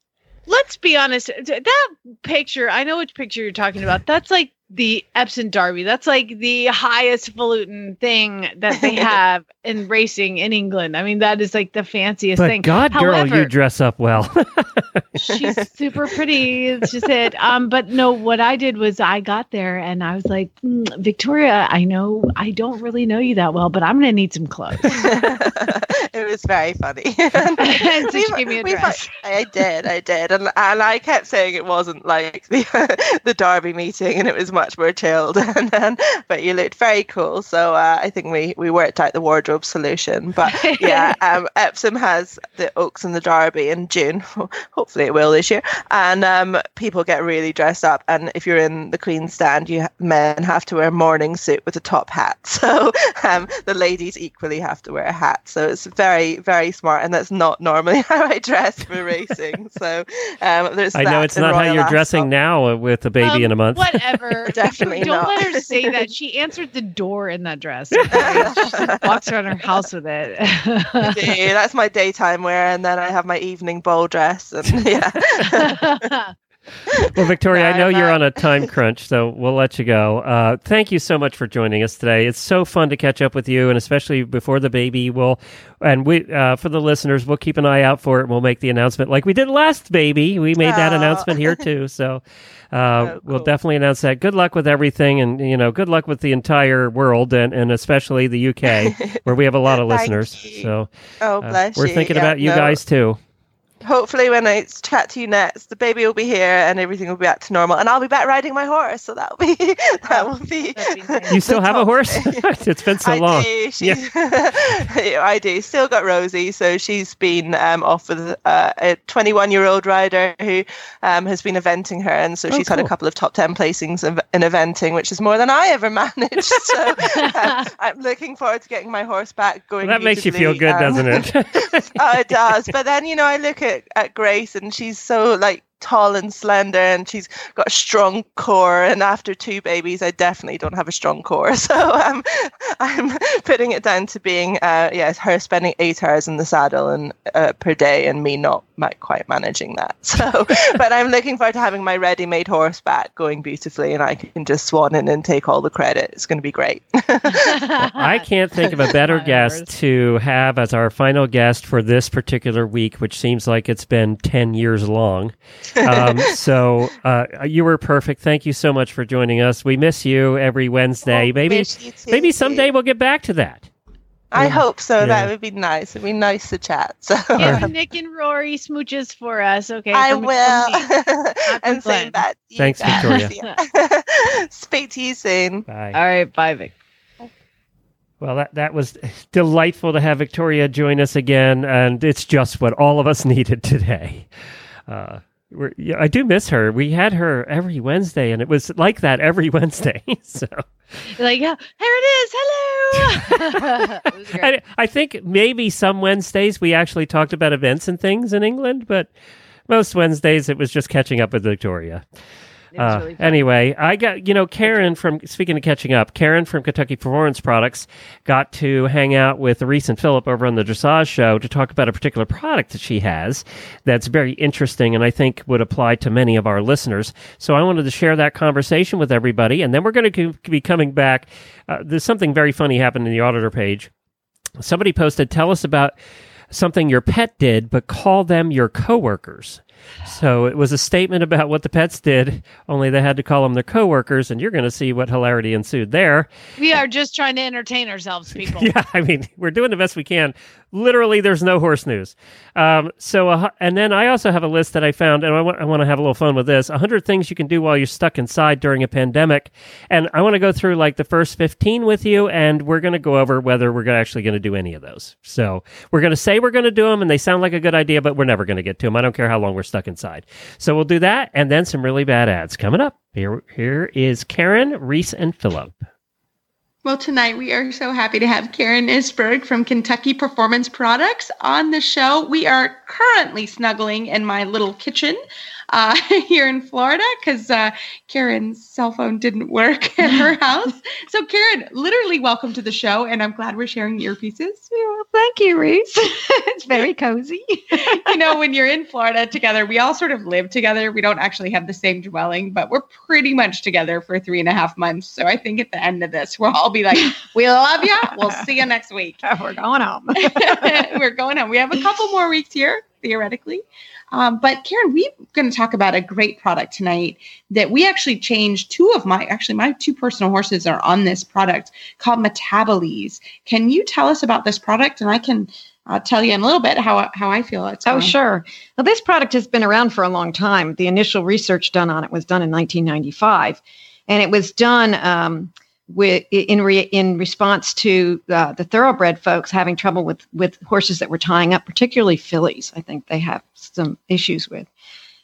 Speaker 2: Let's be honest. That picture, I know which picture you're talking about. That's like the Epsom Derby. That's like the highest falutin thing that they *laughs* have in racing in England. I mean, that is like the fanciest
Speaker 1: But
Speaker 2: thing.
Speaker 1: God, girl, you dress up well. *laughs*
Speaker 2: She's super pretty. It's just it. Um, but no, what I did was I got there and I was like, "Mm, Victoria, I know I don't really know you that well, but I'm gonna need some clothes. *laughs*
Speaker 5: it was very funny.
Speaker 2: and so she
Speaker 5: We-
Speaker 2: gave me a
Speaker 5: we
Speaker 2: dress.
Speaker 5: I did, I did, and and I kept saying it wasn't like the the Derby meeting, and it was much more chilled. *laughs* And then, but you looked very cool, so uh, I think we we worked out the wardrobe solution. But yeah, *laughs* um, Epsom has the Oaks and the Derby in June. *laughs* Hopefully, it will this year. And um, people get really dressed up, and if you're in the Queen's stand, you men have to wear a morning suit with a top hat. So um, the ladies equally have to wear a hat. So it's very very smart, and that's not normally how I dress for racing. So um, there's
Speaker 1: I know it's
Speaker 5: in
Speaker 1: not how you're dressing now with a baby
Speaker 2: Um,
Speaker 1: in a month.
Speaker 2: Whatever. *laughs*
Speaker 5: Definitely
Speaker 2: Don't
Speaker 5: not.
Speaker 2: let her say that. *laughs* She answered the door in that dress. okay? she just walks around her house with it.
Speaker 5: Yeah, that's my daytime wear, and then I have my evening ball dress, and *laughs* yeah.
Speaker 1: Well, Victoria, I know
Speaker 5: I'm
Speaker 1: you're
Speaker 5: not.
Speaker 1: on a time crunch, so we'll let you go. Uh, thank you so much for joining us today. It's so fun to catch up with you, and especially before the baby. We'll and we uh, for the listeners, we'll keep an eye out for it. We'll make the announcement like we did last baby. We made that announcement here too, so uh,
Speaker 5: Oh,
Speaker 1: we'll definitely announce that. Good luck with everything, and you know, good luck with the entire world, and, and especially the UK, *laughs* where we have a lot of listeners.
Speaker 5: you.
Speaker 1: So
Speaker 5: Oh,
Speaker 1: uh,
Speaker 5: bless
Speaker 1: we're
Speaker 5: you.
Speaker 1: thinking
Speaker 5: Yeah,
Speaker 1: about you
Speaker 5: no.
Speaker 1: guys too.
Speaker 5: Hopefully, when I chat to you next, the baby will be here and everything will be back to normal, and I'll be back riding my horse. So that'll be *laughs* that will be. *laughs*
Speaker 2: that'd be *laughs* nice.
Speaker 1: You still
Speaker 5: the
Speaker 1: have a horse? it's been so
Speaker 5: I
Speaker 1: long.
Speaker 5: do. She's, I do. Still got Rosie, so she's been um, off with uh, a 21 year old rider who um, has been eventing her, and so
Speaker 1: Oh,
Speaker 5: she's had a couple of top 10 placings in, in eventing, which is more than I ever managed. So um, I'm looking forward to getting my horse back going.
Speaker 1: Well, that makes you feel good,
Speaker 5: um,
Speaker 1: doesn't it?
Speaker 5: oh, it does. But then, you know, I look at, at Grace and she's so like tall and slender and she's got a strong core. And after two babies, I definitely don't have a strong core. *laughs* So um, I'm putting it down to being, uh, yes, her spending eight hours in the saddle and uh, per day and me not ma- quite managing that. *laughs* So, but I'm looking forward to having my ready-made horse back going beautifully and I can just swan in and take all the credit. It's going to be great. *laughs*
Speaker 1: I can't think of a better guest to have as our final guest for this particular week, which seems like it's been 10 years long. Um, *laughs* so uh, you were perfect. Thank you so much for joining us. We miss you every Wednesday.
Speaker 5: Oh,
Speaker 1: maybe
Speaker 5: too,
Speaker 1: maybe someday
Speaker 5: too.
Speaker 1: we'll get back to that.
Speaker 5: I hope so.
Speaker 1: Yeah.
Speaker 5: That would be nice. It'd be nice to chat. So.
Speaker 2: Give *laughs* Nick and Rory smooches for us, okay?
Speaker 5: I
Speaker 2: From- from
Speaker 5: will. *laughs* and
Speaker 2: Glenn.
Speaker 5: saying that.
Speaker 1: Thanks,
Speaker 5: guys.
Speaker 1: Victoria.
Speaker 5: Speak to you soon.
Speaker 1: Bye.
Speaker 2: All right, bye, Vic.
Speaker 1: Well, that, that was delightful to have Victoria join us again, and it's just what all of us needed today. Uh, we're, yeah, I do miss her. We had her every Wednesday, and it was like that every *laughs* Wednesday. so
Speaker 2: Like, oh, yeah, there it is. Hello. *laughs* It.
Speaker 1: I, I think maybe some Wednesdays we actually talked about events and things in England, but most Wednesdays it was just catching up with Victoria. Uh,
Speaker 2: really
Speaker 1: anyway, I got you know Karen from speaking of catching up. Karen from Kentucky Performance Products got to hang out with Reese and Philip over on the Dressage show to talk about a particular product that she has that's very interesting and I think would apply to many of our listeners. So I wanted to share that conversation with everybody, and then we're going to be coming back. Uh, there's something very funny happened in the auditor page. Somebody posted, "Tell us about." Something your pet did, but call them your coworkers. So it was a statement about what the pets did, only they had to call them their coworkers, and you're going to see what hilarity ensued there.
Speaker 2: we are just trying to entertain ourselves, *laughs* people.
Speaker 1: Yeah, I mean, we're doing the best we can. Literally, there's no horse news. Um, so, uh, and then I also have a list that I found, and I want, I want to have a little fun with this 100 things you can do while you're stuck inside during a pandemic. And I want to go through like the first 15 with you, and we're going to go over whether we're gonna- actually going to do any of those. So, we're going to say we're going to do them, and they sound like a good idea, but we're never going to get to them. I don't care how long we're stuck inside. So, we'll do that, and then some really bad ads coming up. Here, here is Karen, Reese, and Philip.
Speaker 6: Well, tonight we are so happy to have Karen Isberg from Kentucky Performance Products on the show. We are currently snuggling in my little kitchen uh, *laughs* here in Florida because uh, Karen's cell phone didn't work *laughs* at her house. So, Karen, literally welcome to the show, and I'm glad we're sharing earpieces.
Speaker 7: Well, thank you, Reese. *laughs* it's very cozy.
Speaker 6: you know, when you're in Florida together, we all sort of live together. We don't actually have the same dwelling, but we're pretty much together for three and a half months. So I think at the end of this, we'll all be like, we love you. We'll see you next week.
Speaker 7: We're going home.
Speaker 6: we're going home. We have a couple more weeks here. theoretically. Um, but Karen, we're going to talk about a great product tonight that we actually changed two of my, actually, my two personal horses are on this product called Metabolize. Can you tell us about this product? And I can uh, tell you in a little bit how, how I feel it's
Speaker 7: Oh,
Speaker 6: going.
Speaker 7: sure. Well, this product has been around for a long time. The initial research done on it was done in 1995, and it was done um, with in re, in response to uh, the thoroughbred folks having trouble with with horses that were tying up, particularly fillies. I think they have some issues with,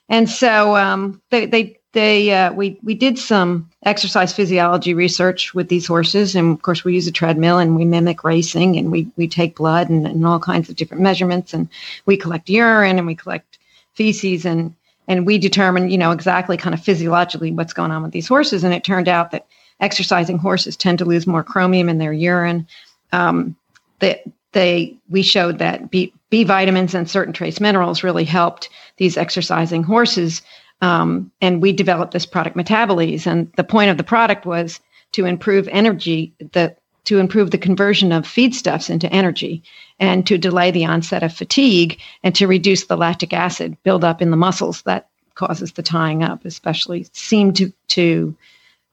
Speaker 7: and so um, they they they uh, we we did some exercise physiology research with these horses, and of course we use a treadmill and we mimic racing, and we we take blood and, and all kinds of different measurements, and we collect urine and we collect feces and and we determine you know exactly kind of physiologically what's going on with these horses, and it turned out that exercising horses tend to lose more chromium in their urine. Um, that they we showed that B, B vitamins and certain trace minerals really helped these exercising horses um, and we developed this product Metabolize. And the point of the product was to improve energy, the, to improve the conversion of feedstuffs into energy and to delay the onset of fatigue and to reduce the lactic acid buildup in the muscles that causes the tying up, especially seem to, to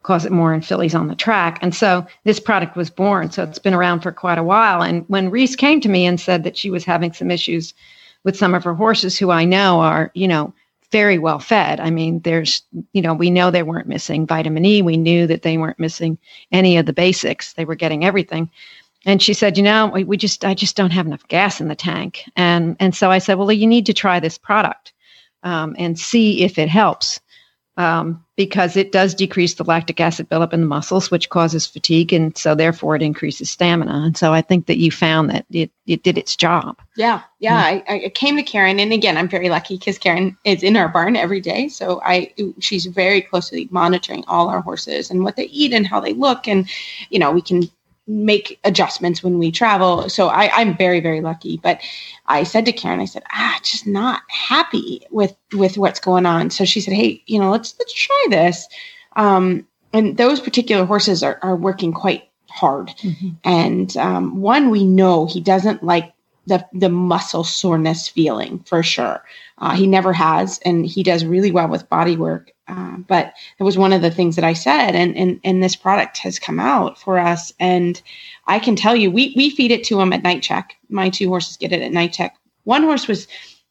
Speaker 7: cause it more in fillies on the track. And so this product was born. So it's been around for quite a while. And when Reese came to me and said that she was having some issues with some of her horses who I know are, you know, very well fed. I mean, there's, you know, we know they weren't missing vitamin E. We knew that they weren't missing any of the basics. They were getting everything. And she said, you know, we, we just, I just don't have enough gas in the tank. And, and so I said, well, you need to try this product um, and see if it helps. Um, because it does decrease the lactic acid buildup in the muscles, which causes fatigue, and so therefore it increases stamina. And so I think that you found that it, it did its job.
Speaker 6: Yeah, yeah. I, I came to Karen, and again, I'm very lucky because Karen is in our barn every day. So I, she's very closely monitoring all our horses and what they eat and how they look, and you know, we can make adjustments when we travel. So I, I'm very, very lucky. But I said to Karen, I said, ah, just not happy with with what's going on. So she said, hey, you know, let's let's try this. Um, and those particular horses are are working quite hard.
Speaker 7: Mm-hmm.
Speaker 6: And um, one, we know he doesn't like the the muscle soreness feeling for sure. Uh, he never has, and he does really well with body work. Uh, but it was one of the things that I said, and and and this product has come out for us, and I can tell you, we we feed it to him at night check. My two horses get it at night check. One horse was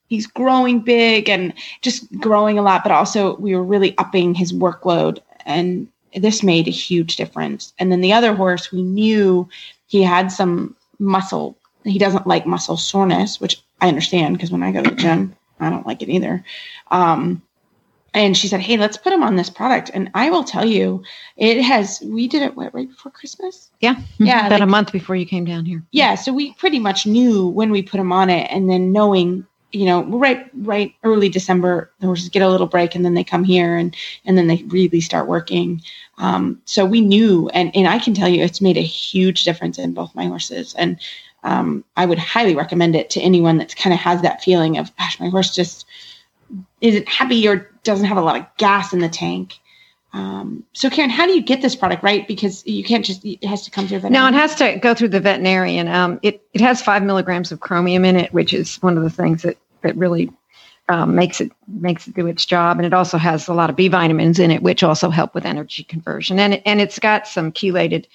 Speaker 6: he's growing big and just growing a lot, but also we were really upping his workload, and this made a huge difference. And then the other horse, we knew he had some muscle. He doesn't like muscle soreness, which I understand because when I go to the gym, I don't like it either. Um, and she said, "Hey, let's put them on this product." And I will tell you, it has. We did it what, right before Christmas.
Speaker 7: Yeah,
Speaker 6: Yeah,
Speaker 7: about a month before you came down here.
Speaker 6: Yeah, so we pretty much knew when we put them on it, and then knowing, you know, right, right, early December, the horses get a little break, and then they come here, and and then they really start working. Um, so we knew, and and I can tell you, it's made a huge difference in both my horses, and um, I would highly recommend it to anyone that kind of has that feeling of, gosh, my horse just isn't happy or doesn't have a lot of gas in the tank. Um, so Karen, how do you get this product right? Because you can't just it has to come through. a
Speaker 7: No, it has to go through the veterinarian. Um, it it has five milligrams of chromium in it, which is one of the things that that really um, makes it makes it do its job. And it also has a lot of B vitamins in it, which also help with energy conversion. And and it's got some chelated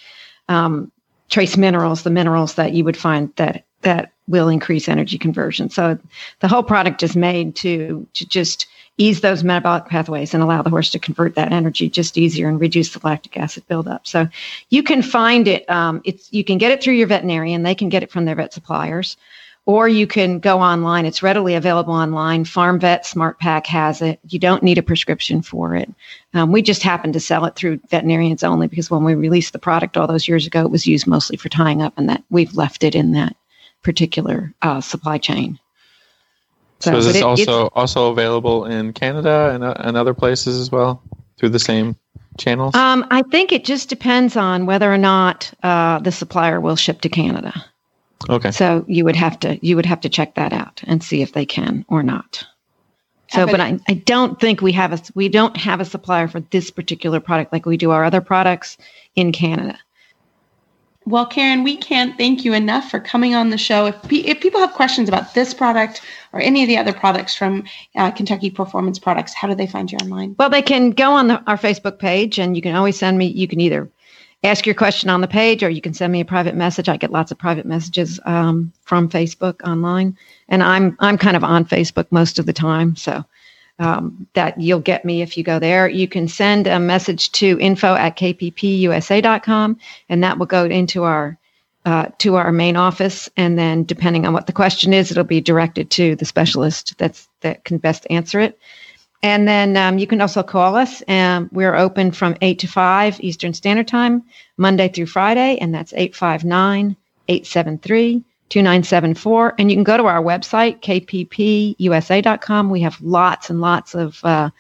Speaker 7: um, trace minerals, the minerals that you would find that that will increase energy conversion. So the whole product is made to to just ease those metabolic pathways and allow the horse to convert that energy just easier and reduce the lactic acid buildup. So you can find it. Um, it's you can get it through your veterinarian. They can get it from their vet suppliers, or you can go online. It's readily available online. Farm Vet SmartPak has it. You don't need a prescription for it. Um, we just happen to sell it through veterinarians only because when we released the product all those years ago, it was used mostly for tying up, and that we've left it in that particular uh, supply chain.
Speaker 8: So, is this
Speaker 7: it- it's-
Speaker 8: also also available in Canada and, uh, and other places as well through the same channels?
Speaker 7: Um, I think it just depends on whether or not uh, the supplier will ship to Canada.
Speaker 8: okay.
Speaker 7: So you would have to you would have to check that out and see if they can or not. So,
Speaker 6: but-
Speaker 7: but I, I don't think we have a we don't have a supplier for this particular product like we do our other products in Canada.
Speaker 6: Well, Karen, we can't thank you enough for coming on the show. If, if people have questions about this product or any of the other products from uh, Kentucky Performance Products, how do they find you online?
Speaker 7: Well, they can go on the, our Facebook page, and you can always send me. You can either ask your question on the page, or you can send me a private message. I get lots of private messages um, from Facebook online, and I'm I'm kind of on Facebook most of the time, so um, that you'll get me if you go there. You can send a message to info at kppusa.com, and that will go into our uh, to our main office, and then depending on what the question is, it'll be directed to the specialist that's that can best answer it. And then um, you can also call us. Um, we're open from 8 to 5 Eastern Standard Time, Monday through Friday, and that's 859 873 2974. And you can go to our website, kppusa.com. We have lots and lots of uh,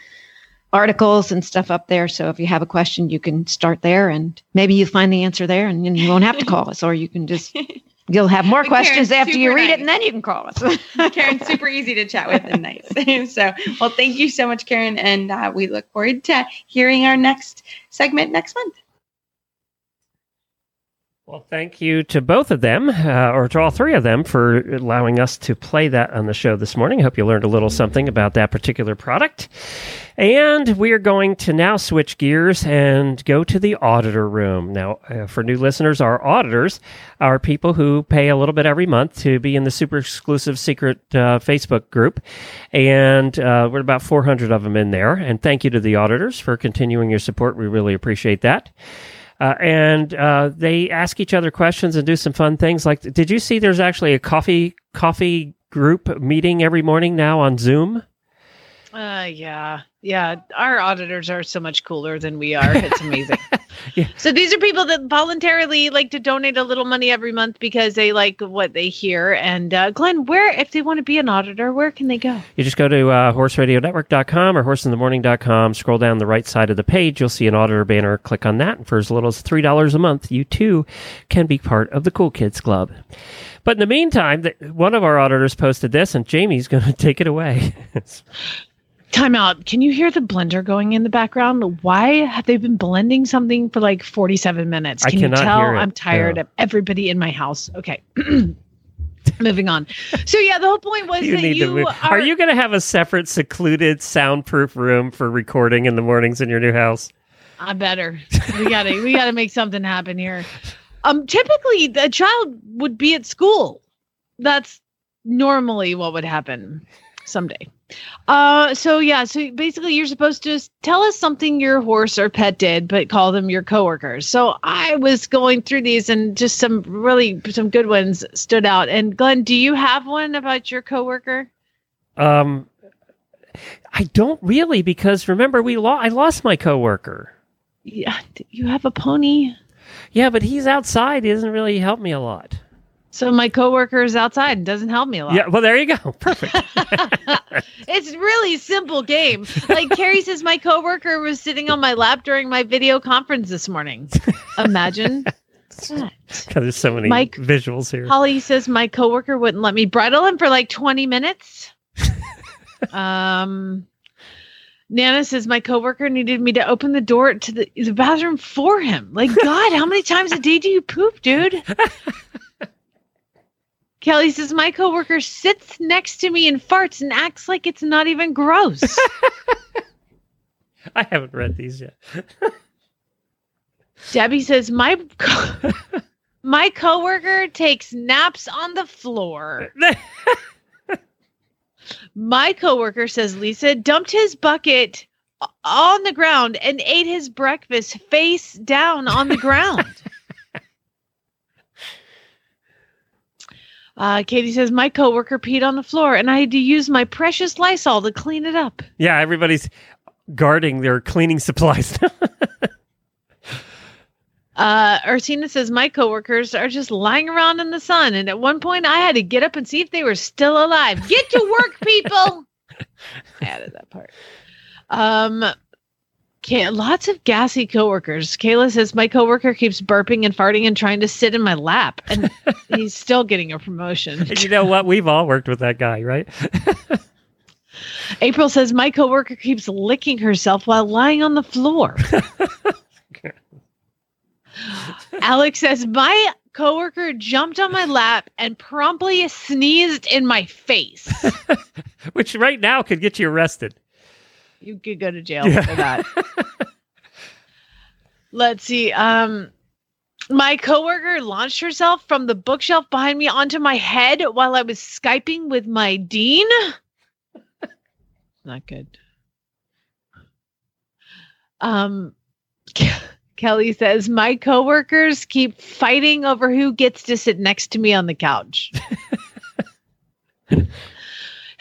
Speaker 7: articles and stuff up there. So if you have a question, you can start there and maybe you find the answer there and then you won't have to call us, or you can just. *laughs* You'll have more
Speaker 6: But
Speaker 7: questions
Speaker 6: Karen's
Speaker 7: after you read
Speaker 6: nice.
Speaker 7: it, and then you can call us. *laughs*
Speaker 6: Karen's super easy to chat with and nice. *laughs* so, well, thank you so much, Karen. And uh, we look forward to hearing our next segment next month.
Speaker 1: Well, thank you to both of them, uh, or to all three of them, for allowing us to play that on the show this morning. I hope you learned a little something about that particular product. And we are going to now switch gears and go to the auditor room. Now, uh, for new listeners, our auditors are people who pay a little bit every month to be in the super exclusive secret uh, Facebook group. And uh, we're about 400 of them in there. And thank you to the auditors for continuing your support. We really appreciate that. Uh, and uh, they ask each other questions and do some fun things. Like, did you see? There's actually a coffee coffee group meeting every morning now on Zoom.
Speaker 2: Uh, yeah, yeah. Our auditors are so much cooler than we are. It's amazing. *laughs*
Speaker 1: Yeah.
Speaker 2: So these are people that voluntarily like to donate a little money every month because they like what they hear. And uh, Glenn, where if they want to be an auditor, where can they go?
Speaker 1: You just go to uh, horseradionetwork.com or horseinthemorning.com. Scroll down the right side of the page. You'll see an auditor banner. Click on that. And for as little as $3 a month, you too can be part of the Cool Kids Club. But in the meantime, one of our auditors posted this, and Jamie's going *laughs* to take it away. *laughs*
Speaker 2: Time out. Can you hear the blender going in the background? Why have they been blending something for like 47 minutes?
Speaker 1: I
Speaker 2: Can you
Speaker 1: cannot
Speaker 2: tell?
Speaker 1: hear it.
Speaker 2: I'm tired
Speaker 1: No.
Speaker 2: of everybody in my house. Okay. *clears throat* Moving on. So yeah, the whole point was
Speaker 1: you
Speaker 2: that you
Speaker 1: to
Speaker 2: are,
Speaker 1: Are you going to have a separate, secluded, soundproof room for recording in the mornings in your new house?
Speaker 2: I better. We gotta we gotta make something happen here. Um typically the child would be at school. That's normally what would happen someday. Uh so yeah, so basically you're supposed to tell us something your horse or pet did, but call them your coworkers. So I was going through these and just some really some good ones stood out. And Glenn, do you have one about your coworker?
Speaker 1: Um, I don't really because remember we lost. I lost my coworker.
Speaker 2: Yeah, you have a pony.
Speaker 1: Yeah, but he's outside. He doesn't really help me a lot.
Speaker 2: So my coworker is outside and doesn't help me a lot.
Speaker 1: Yeah, well there you go. *laughs* Perfect. *laughs*
Speaker 2: It's really simple game. Like Carrie says, my coworker was sitting on my lap during my video conference this morning. Imagine.
Speaker 1: God, there's so many
Speaker 2: Mike-
Speaker 1: visuals here.
Speaker 2: Holly says my coworker wouldn't let me bridle him for like 20 minutes. *laughs* um Nana says my coworker needed me to open the door to the, the bathroom for him. Like, God, how many times a day do you poop, dude? Kelly says my coworker sits next to me and farts and acts like it's not even gross. *laughs*
Speaker 1: I haven't read these yet. *laughs*
Speaker 2: Debbie says my co- *laughs* my coworker takes naps on the floor. My coworker says Lisa dumped his bucket on the ground and ate his breakfast face down on the ground. Uh, Katie says my coworker peed on the floor and I had to use my precious Lysol to clean it up.
Speaker 1: yeah, everybody's guarding their cleaning supplies. *laughs*
Speaker 2: Uh, Ursina says my coworkers are just lying around in the sun, and at one point I had to get up and see if they were still alive. Get to work, people. *laughs* I added that part. Um, Lots of gassy coworkers. Kayla says my coworker keeps burping and farting and trying to sit in my lap, and *laughs* he's still getting a promotion.
Speaker 1: And you know what? We've all worked with that guy, right?
Speaker 2: April says my coworker keeps licking herself while lying on the floor. *laughs* Alex says, My coworker jumped on my lap and promptly sneezed in my face. *laughs*
Speaker 1: Which right now could get you arrested.
Speaker 2: You could go to jail for that. *laughs* Let's see. Um, my coworker launched herself from the bookshelf behind me onto my head while I was Skyping with my dean. Not good. Um, Kelly says, My coworkers keep fighting over who gets to sit next to me on the couch. *laughs*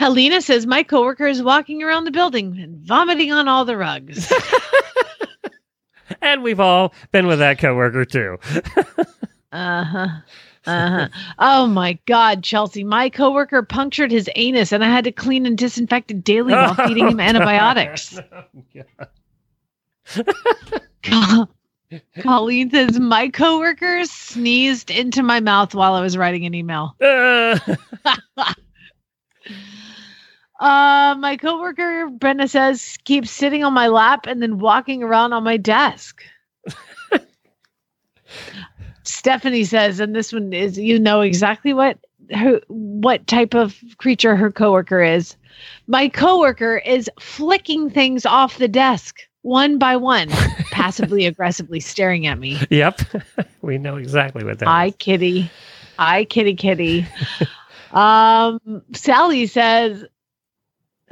Speaker 2: Helena says, My coworker is walking around the building and vomiting on all the rugs. *laughs*
Speaker 1: And we've all been with that coworker too. *laughs*
Speaker 2: Uh huh. Uh huh. Oh my God, Chelsea! My coworker punctured his anus, and I had to clean and disinfect it daily while *laughs* feeding him antibiotics. Colleen says my coworker sneezed into my mouth while I was writing an email.
Speaker 1: Uh,
Speaker 2: Uh, my coworker Brenda says keeps sitting on my lap and then walking around on my desk. *laughs* Stephanie says, and this one is you know exactly what her what type of creature her coworker is. My coworker is flicking things off the desk one by one, *laughs* passively aggressively staring at me.
Speaker 1: yep. *laughs* we know exactly what that
Speaker 2: Hi,
Speaker 1: is.
Speaker 2: kitty. Hi, kitty, kitty. um, Sally says,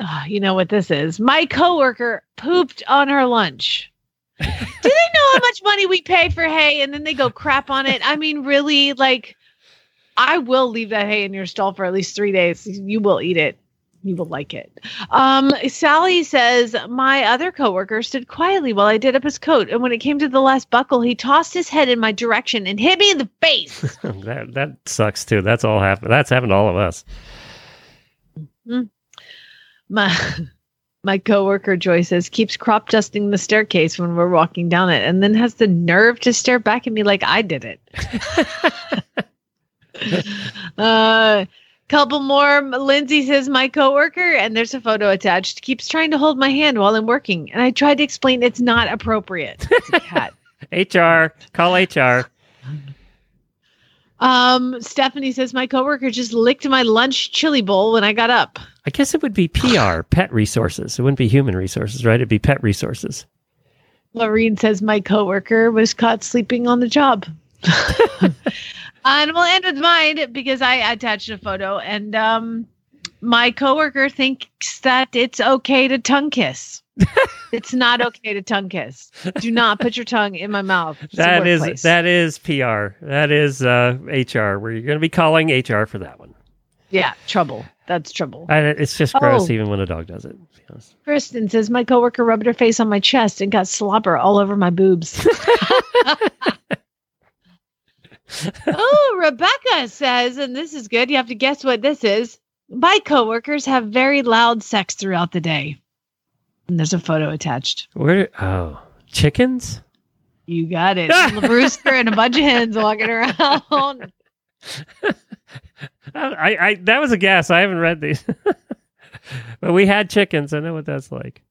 Speaker 2: "Ah, "You know what this is? My coworker pooped on her lunch. Do they know how much money we pay for hay, and then they go crap on it? I mean, really? Like, I will leave that hay in your stall for at least three days. You will eat it." You will like it. Um, Sally says, My other coworker stood quietly while I did up his coat. And when it came to the last buckle, he tossed his head in my direction and hit me in the face. *laughs*
Speaker 1: that that sucks too. That's all happened. That's happened to all of us.
Speaker 2: My my coworker Joy says keeps crop dusting the staircase when we're walking down it, and then has the nerve to stare back at me like I did it. *laughs* uh, couple more. Lindsay says my coworker, and there's a photo attached. Keeps trying to hold my hand while I'm working, and I tried to explain it's not appropriate. It's.
Speaker 1: HR, *laughs* call HR.
Speaker 2: um, Stephanie says my coworker just licked my lunch chili bowl when I got up.
Speaker 1: I guess it would be PR, *sighs* pet resources. It wouldn't be human resources, right? It'd be pet resources.
Speaker 2: Lorene says my coworker was caught sleeping on the job. *laughs* and we'll end with mine because I attached a photo and um my coworker thinks that it's okay to tongue kiss. *laughs* it's not okay to tongue kiss. Do not put your tongue in my mouth. It's
Speaker 1: that is that is PR. That is uh, HR. Where you're going to be calling HR for that one.
Speaker 2: yeah, trouble. That's trouble.
Speaker 1: I, it's just gross,
Speaker 2: Oh.
Speaker 1: even when a dog does it. to be.
Speaker 2: Kristen says my coworker rubbed her face on my chest and got slobber all over my boobs. *laughs* oh, Rebecca says, and this is good. You have to guess what this is. My coworkers have very loud sex throughout the day. And there's a photo attached.
Speaker 1: Where? Oh, chickens.
Speaker 2: You got it. *laughs* A rooster and a bunch of hens walking around. *laughs*
Speaker 1: I, I that was a guess. I haven't read these, *laughs* but we had chickens. I know what that's like.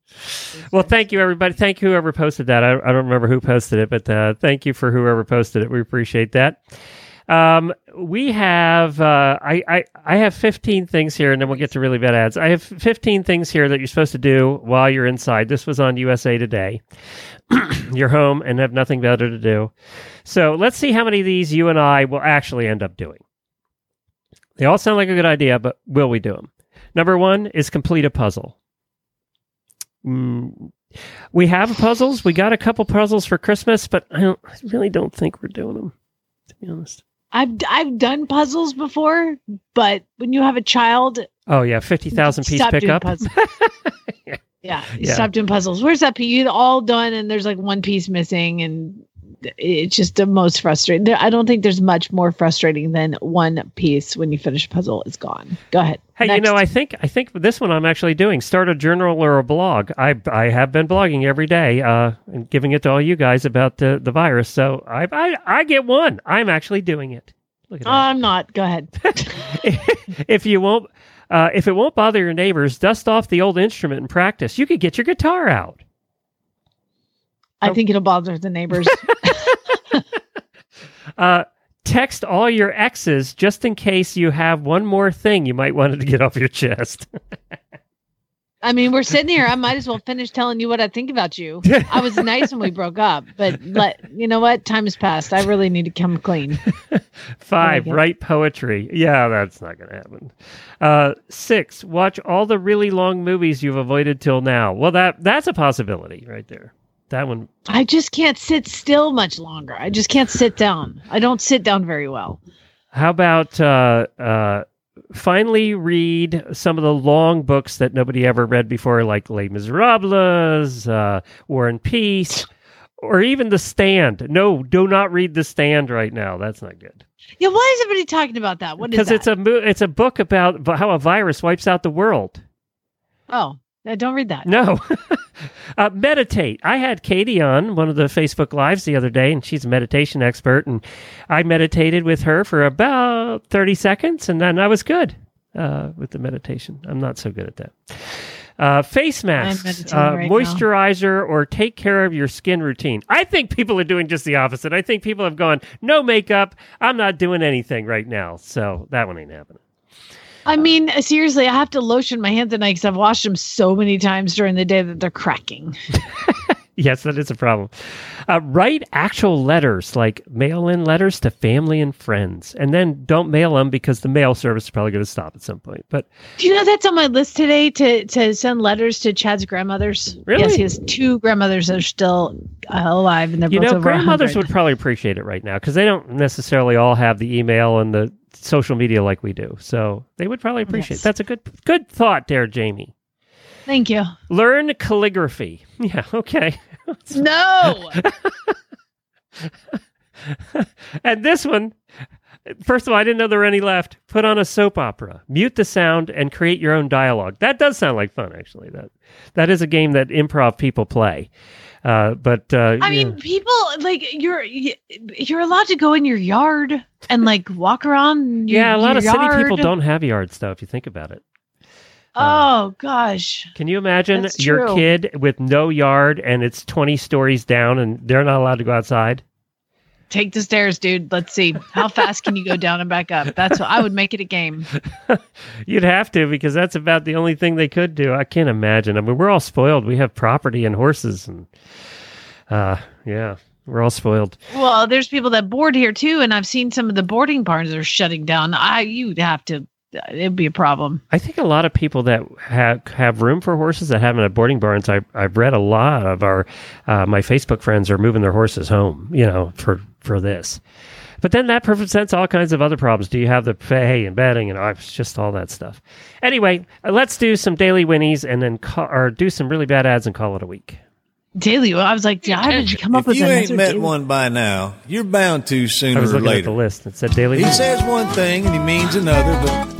Speaker 1: Well, thank you, everybody. Thank you, whoever posted that. I, I don't remember who posted it, but uh, thank you for whoever posted it. We appreciate that. Um, we have uh, I, I I have 15 things here, and then we'll get to really bad ads. I have 15 things here that you're supposed to do while you're inside. This was on USA Today. *clears throat* you're home and have nothing better to do. So let's see how many of these you and I will actually end up doing. They all sound like a good idea, but will we do them? Number one is complete a puzzle. Mm, we have puzzles. We got a couple puzzles for Christmas, but I, don't, I really don't think we're doing them, to be honest.
Speaker 2: I've I've done puzzles before, but when you have a child,
Speaker 1: Oh, yeah, 50,000 piece pickup.
Speaker 2: puzzles. *laughs* yeah, you
Speaker 1: Yeah.
Speaker 2: stop doing puzzles. Where's that piece? You all done, and there's like one piece missing, and it's just the most frustrating. I don't think there's much more frustrating than one piece when you finish a puzzle is gone. Go ahead.
Speaker 1: Hey, you know, I think I think this one I'm actually doing. Start a journal or a blog. I I have been blogging every day uh, and giving it to all you guys about the, the virus. So I, I I get one. I'm actually doing it. Look at that.
Speaker 2: I'm not. Go ahead. *laughs*
Speaker 1: if you won't, uh, if it won't bother your neighbors, dust off the old instrument and practice. You could get your guitar out.
Speaker 2: I think it'll bother the neighbors. *laughs*
Speaker 1: Uh, text all your exes just in case you have one more thing you might want to get off your chest. *laughs*
Speaker 2: I mean, we're sitting here. I might as well finish telling you what I think about you. I was nice when we broke up, but let you know what? Time has passed. I really need to come clean. *laughs*
Speaker 1: Five, write poetry. Yeah, that's not going to happen. Uh, six, watch all the really long movies you've avoided till now. Well, that that's a possibility right there. That one.
Speaker 2: I just can't sit still much longer. I just can't sit down. I don't sit down very well.
Speaker 1: How about uh, uh, finally read some of the long books that nobody ever read before, like Les Miserables, uh, War and Peace, or even The Stand. No, do not read The Stand right now. That's not good.
Speaker 2: Yeah, why is everybody talking about that? What is
Speaker 1: Because it's a mo- it's a book about how a virus wipes out the world.
Speaker 2: oh, no, don't read that.
Speaker 1: No. *laughs* uh, meditate. I had Katie on one of the Facebook Lives the other day, and she's a meditation expert. And I meditated with her for about 30 seconds, and then I was good uh, with the meditation. I'm not so good at that. Uh, face masks, uh,
Speaker 2: right now.
Speaker 1: moisturizer, or take care of your skin routine. I think people are doing just the opposite. I think people have gone, no makeup. I'm not doing anything right now. So that one ain't happening.
Speaker 2: I mean, seriously, I have to lotion my hands at night because I've washed them so many times during the day that they're cracking. *laughs*
Speaker 1: Yes, that is a problem. Uh, write actual letters, like mail in letters to family and friends, and then don't mail them because the mail service is probably going to stop at some point. But
Speaker 2: Do you know that's on my list today to to send letters to Chad's grandmothers?
Speaker 1: Really?
Speaker 2: Yes, he has two grandmothers that are still uh, alive, and they're
Speaker 1: you
Speaker 2: both
Speaker 1: know, grandmothers
Speaker 2: 100.
Speaker 1: would probably appreciate it right now because they don't necessarily all have the email and the social media like we do. So they would probably appreciate.
Speaker 2: Yes.
Speaker 1: That's a good good thought, there, Jamie.
Speaker 2: Thank you.
Speaker 1: Learn calligraphy. *laughs* Yeah, okay.
Speaker 2: No, *laughs*
Speaker 1: and this one, first of all, I didn't know there were any left. Put on a soap opera, mute the sound, and create your own dialogue. That does sound like fun, actually. That that is a game that improv people play. Uh, but uh,
Speaker 2: I mean, people like you're you're allowed to go in your yard and like *laughs* walk around. Your,
Speaker 1: yeah, a lot of city people don't have yards, though. If you think about it,
Speaker 2: Oh gosh,
Speaker 1: can you imagine your kid with no yard and it's twenty stories down and they're not allowed to go outside?
Speaker 2: Take the stairs, dude. Let's see how fast can you go down and back up. That's what I would make it a game. *laughs*
Speaker 1: You'd have to because that's about the only thing they could do. I can't imagine. I mean, we're all spoiled. We have property and horses, and uh, yeah, we're all spoiled.
Speaker 2: Well, there's people that board here too, and I've seen some of the boarding barns are shutting down. I you'd have to. It'd be a problem.
Speaker 1: I think a lot of people that have have room for horses that haven't at boarding barns. I I've read a lot of our uh, my Facebook friends are moving their horses home. You know, for for this. But then that presents all kinds of other problems. Do you have the hay and bedding and oh, just all that stuff? Anyway, uh, let's do some daily winnies and then call, or do some really bad ads and call it a week.
Speaker 2: Daily. I was like, how did you come up
Speaker 9: If
Speaker 2: with
Speaker 9: you ain't met
Speaker 2: daily-
Speaker 9: one by now, you're bound to
Speaker 1: I
Speaker 9: sooner
Speaker 1: was
Speaker 9: or
Speaker 1: looking at
Speaker 9: later.
Speaker 1: the list. It said daily.
Speaker 9: He
Speaker 1: winnies.
Speaker 9: says one thing and he means another, but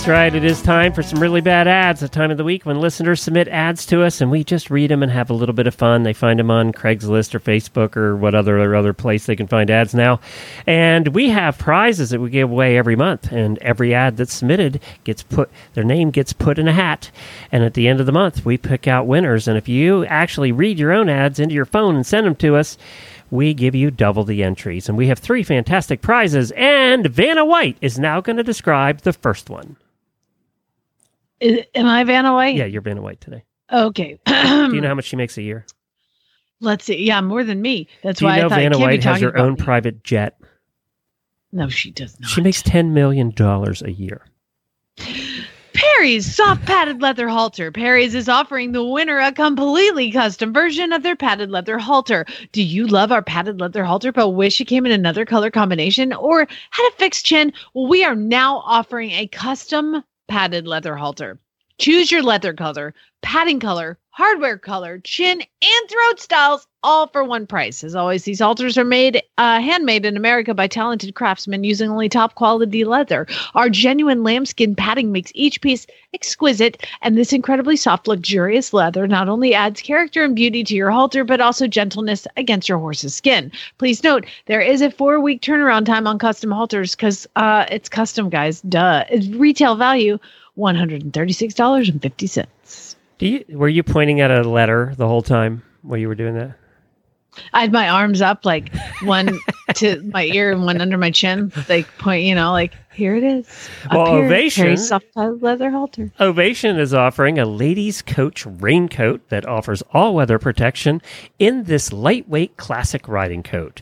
Speaker 1: That's right. It is time for some really bad ads. The time of the week when listeners submit ads to us, and we just read them and have a little bit of fun. They find them on Craigslist or Facebook or what other or other place they can find ads now. And we have prizes that we give away every month, and every ad that's submitted gets put their name gets put in a hat. And at the end of the month, we pick out winners. And if you actually read your own ads into your phone and send them to us. We give you double the entries, and we have three fantastic prizes. And Vanna White is now going to describe the first one.
Speaker 2: Is- am I Vanna White?
Speaker 1: Yeah, you're Vanna White today.
Speaker 2: Okay. *clears throat*
Speaker 1: Do you know how much she makes a year?
Speaker 2: Let's see. Yeah, more than me. That's
Speaker 1: Do you
Speaker 2: why
Speaker 1: know
Speaker 2: I thought
Speaker 1: Vanna
Speaker 2: you
Speaker 1: White has her own
Speaker 2: me.
Speaker 1: private jet?
Speaker 2: No, she does not.
Speaker 1: She makes ten million dollars a year.
Speaker 2: Perry's soft padded leather halter. Perry's is offering the winner a completely custom version of their padded leather halter. Do you love our padded leather halter but wish it came in another color combination or had a fixed chin? Well, we are now offering a custom padded leather halter. Choose your leather color, padding color, hardware color, chin, and throat styles all for one price. As always, these halters are made, uh, handmade in America by talented craftsmen using only top quality leather. Our genuine lambskin padding makes each piece exquisite, and this incredibly soft, luxurious leather not only adds character and beauty to your halter, but also gentleness against your horse's skin. Please note there is a four week turnaround time on custom halters because uh, it's custom, guys. Duh. It's retail value one hundred and thirty six dollars and fifty cents.
Speaker 1: Do you were you pointing at a letter the whole time while you were doing that?
Speaker 2: I had my arms up, like one to my ear and one under my chin, like point, you know, like here it is.
Speaker 1: Well,
Speaker 2: here,
Speaker 1: Ovation-
Speaker 2: soft leather halter.
Speaker 1: Ovation is offering a ladies' coach raincoat that offers all weather protection in this lightweight classic riding coat.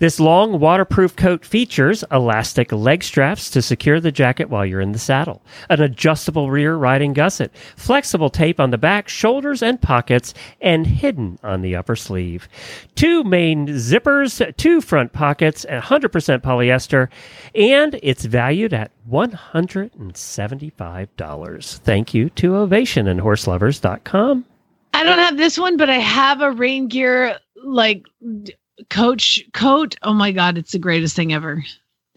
Speaker 1: This long waterproof coat features elastic leg straps to secure the jacket while you're in the saddle, an adjustable rear riding gusset, flexible tape on the back, shoulders, and pockets, and hidden on the upper sleeve. Two main zippers, two front pockets, 100% polyester, and it's valued at $175. Thank you to Ovation and horseloverz.com.
Speaker 2: I don't have this one, but I have a rain gear like coach coat. Oh my god, it's the greatest thing ever.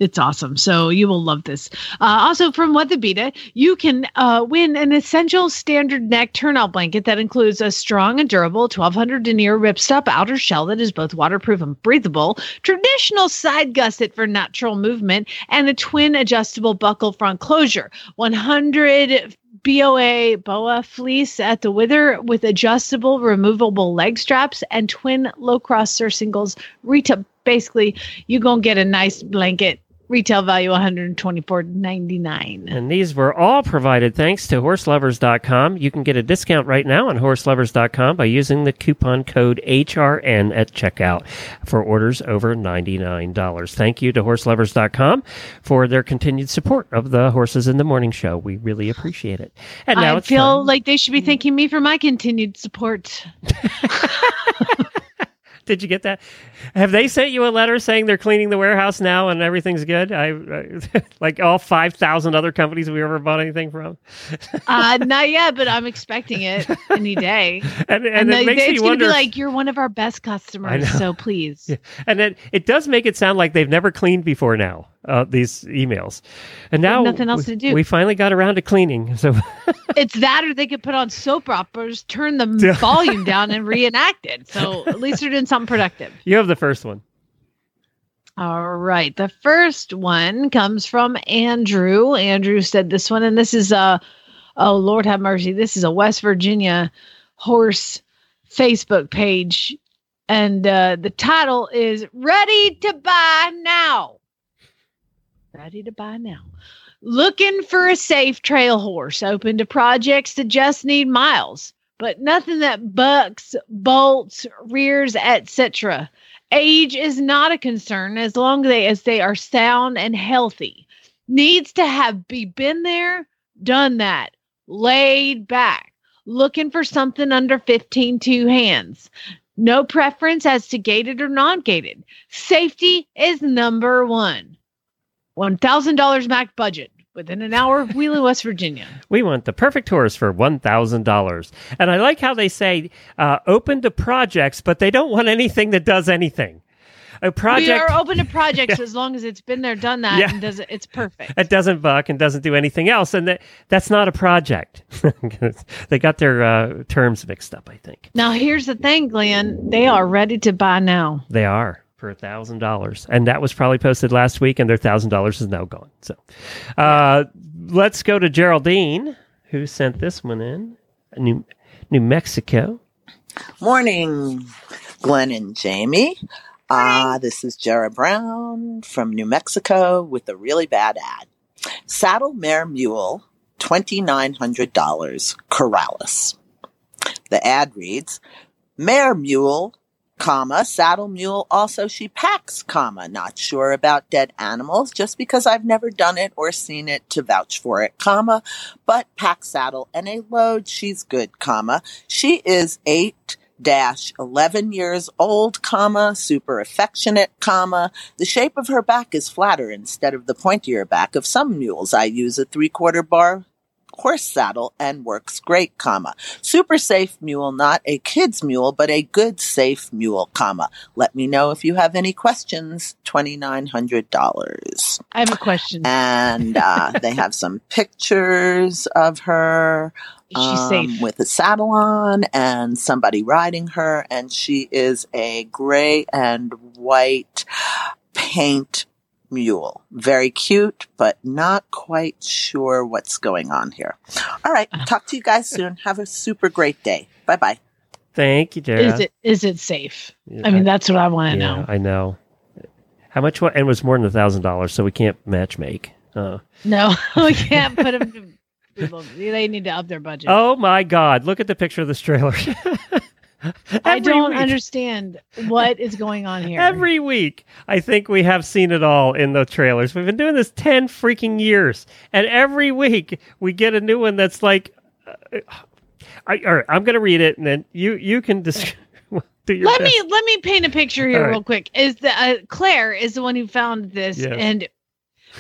Speaker 2: It's awesome. So you will love this. Uh, also from WeatherBeeta, you can uh, win an essential standard neck turnout blanket that includes a strong and durable 1200 denier ripstop outer shell that is both waterproof and breathable, traditional side gusset for natural movement, and a twin adjustable buckle front closure. 100 BOA boa fleece at the wither with adjustable removable leg straps and twin low cross surcingles retail basically you're gonna get a nice blanket retail value 124.99
Speaker 1: And these were all provided thanks to horseloverz.com. You can get a discount right now on horseloverz.com by using the coupon code HRN at checkout for orders over $99. Thank you to horseloverz.com for their continued support of the Horses in the Morning show. We really appreciate it. And now
Speaker 2: i feel
Speaker 1: time.
Speaker 2: like they should be thanking me for my continued support *laughs* *laughs*
Speaker 1: Did you get that? Have they sent you a letter saying they're cleaning the warehouse now and everything's good? I, I *laughs* like all 5,000 other companies we ever bought anything from. *laughs*
Speaker 2: uh not yet but i'm expecting it any day
Speaker 1: And, and, it
Speaker 2: they-
Speaker 1: makes
Speaker 2: it's gonna be like you're one of our best customers so please
Speaker 1: Yeah. And it, it does make it sound like they've never cleaned before now, uh, these emails. And now
Speaker 2: nothing else
Speaker 1: we,
Speaker 2: to do.
Speaker 1: we finally got around to cleaning. So *laughs*
Speaker 2: it's that or they could put on soap operas turn the volume down and *laughs* reenact it so at least they're doing something productive
Speaker 1: you have the first one.
Speaker 2: All right. The first one comes from Andrew. Andrew said this one, and this is a, oh, Lord have mercy. This is a West Virginia horse Facebook page. And uh, the title is Ready to Buy Now. Ready to buy now. Looking for a safe trail horse, open to projects that just need miles, but nothing that bucks, bolts, rears, etc. Age is not a concern as long as they, are sound and healthy. Needs to have be been there, done that, laid back, looking for something under 15 two hands. No preference as to gaited or non-gaited. Safety is number one. $1,000 max budget within an hour of Wheeling, West Virginia. *laughs*
Speaker 1: We want the perfect horse for $1,000. And I like how they say uh, open to projects, but they don't want anything that does anything. A project.
Speaker 2: We are open to projects *laughs* as long as it's been there, done that,
Speaker 1: Yeah.
Speaker 2: and does it, it's perfect.
Speaker 1: It doesn't buck and doesn't do anything else, and that, that's not a project. *laughs* they got their uh, terms mixed up, I think.
Speaker 2: Now, here's the thing, Glenn. They are ready to buy now.
Speaker 1: They are for a thousand dollars, and that was probably posted last week, and their thousand dollars is now gone. So, uh, let's go to Geraldine, who sent this one in, New New Mexico.
Speaker 10: Morning, Glenn and Jamie. Uh, this is Jared Brown from New Mexico with a really bad ad. Saddle Mare Mule, $2,900, Corrales. The ad reads, Mare Mule, comma, saddle mule, also she packs, comma, not sure about dead animals, just because I've never done it or seen it to vouch for it, comma, but pack saddle and a load, she's good, comma. She is eight dash 11 years old, comma, super affectionate, comma. The shape of her back is flatter instead of the pointier back of some mules. I use a three quarter bar horse saddle and works great, comma. Super safe mule, not a kid's mule, but a good safe mule, comma. Let me know if you have any questions. $2,900.
Speaker 2: I have a question.
Speaker 10: And uh, *laughs* they have some pictures of her um, with a saddle on and somebody riding her, and she is a gray and white paint mule. Very cute, but not quite sure what's going on here. All right, talk to you guys soon. Have a super great day. Bye bye.
Speaker 1: Thank you, Dara.
Speaker 2: Is it is it safe?
Speaker 1: Yeah,
Speaker 2: I mean, that's what I want to
Speaker 1: yeah,
Speaker 2: know.
Speaker 1: I know. How much? wa- And it was more than a thousand dollars, so we can't match make. Uh,
Speaker 2: No, *laughs* we *laughs* can't put them. To, people, they need to up their budget.
Speaker 1: oh my God! Look at the picture of this trailer. *laughs* *laughs*
Speaker 2: I don't
Speaker 1: week.
Speaker 2: understand what is going on *laughs* here.
Speaker 1: Every week, I think we have seen it all in the trailers. We've been doing this 10 freaking years. And every week, we get a new one that's like, uh, I, all right, I'm going to read it and then you, you can *laughs* your
Speaker 2: let
Speaker 1: best.
Speaker 2: me let me paint a picture here
Speaker 1: right.
Speaker 2: real quick. Is the uh, Claire is the one who found this,
Speaker 1: Yes.
Speaker 2: and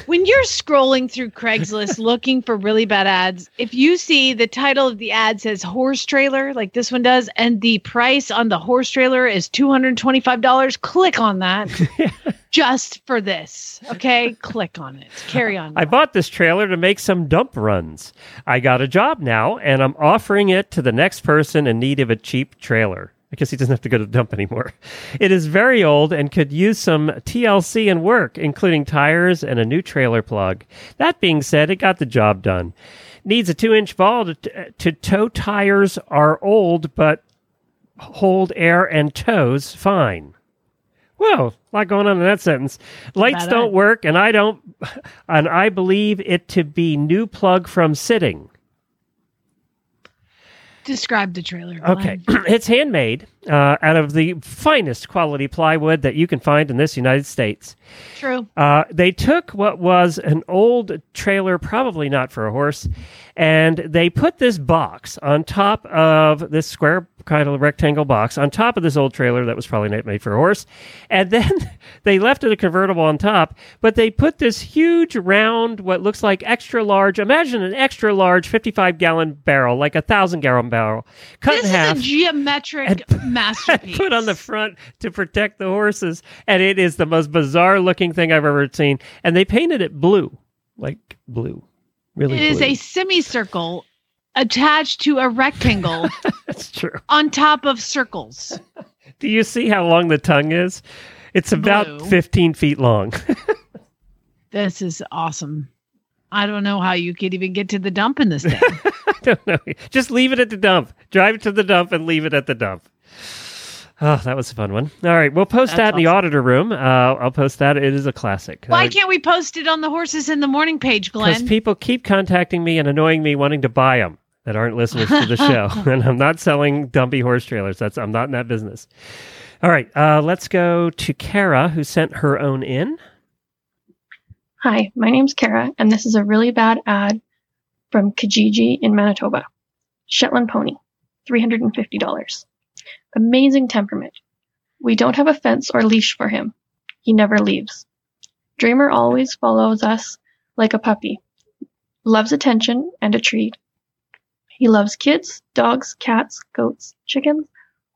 Speaker 2: when you're scrolling through Craigslist *laughs* looking for really bad ads, if you see the title of the ad says horse trailer, like this one does, and the price on the horse trailer is two hundred twenty five dollars, click on that *laughs* just for this. Okay, click on it. Carry on.
Speaker 1: I bought this trailer to make some dump runs. I got a job now, and I'm offering it to the next person in need of a cheap trailer. I guess he doesn't have to go to the dump anymore. It is very old and could use some TLC and work, including tires and a new trailer plug. That being said, it got the job done. Needs a two inch ball to, to tow tires are old, but hold air and toes fine. Whoa, a lot going on in that sentence. Lights don't work, and I don't, *laughs* and I believe it to be new plug from sitting.
Speaker 2: Describe the trailer.
Speaker 1: Okay, *clears throat* it's handmade uh, out of the finest quality plywood that you can find in this United States.
Speaker 2: True.
Speaker 1: Uh, they took what was an old trailer, probably not for a horse, and they put this box on top of this square kind of rectangle box on top of this old trailer that was probably not made for a horse. And then *laughs* they left it a convertible on top, but they put this huge round, what looks like extra large, imagine an extra large 55 gallon barrel, like a thousand gallon barrel, cut
Speaker 2: This
Speaker 1: in half This
Speaker 2: is a geometric *laughs* masterpiece.
Speaker 1: put on the front to protect the horses, and it is the most bizarre looking thing I've ever seen. And they painted it blue, like blue, really.
Speaker 2: It is
Speaker 1: blue.
Speaker 2: a semicircle attached to a rectangle *laughs*
Speaker 1: That's true.
Speaker 2: on top of circles.
Speaker 1: Do you see how long the tongue is? It's about
Speaker 2: Blue.
Speaker 1: 15 feet long. *laughs*
Speaker 2: This is awesome. I don't know how you could even get to the dump in this thing. *laughs*
Speaker 1: I don't know. Just leave it at the dump. Drive it to the dump and leave it at the dump. *sighs* Oh, that was a fun one. All right, we'll post
Speaker 2: That's
Speaker 1: that in the auditor room. Uh, I'll post that. It is a classic.
Speaker 2: Why can't we post it on the horses in the morning page, Glenn?
Speaker 1: Because people keep contacting me and annoying me, wanting to buy them that aren't listeners to the show, *laughs* *laughs* and I'm not selling dumpy horse trailers. That's I'm not in that business. All right, uh, let's go to Kara, who sent her own in.
Speaker 11: Hi, my name's Kara, and this is a really bad ad from Kijiji in Manitoba. Shetland pony, $350. Amazing temperament. We don't have a fence or leash for him. He never leaves. Dreamer always follows us like a puppy. Loves attention and a treat. He loves kids, dogs, cats, goats, chickens,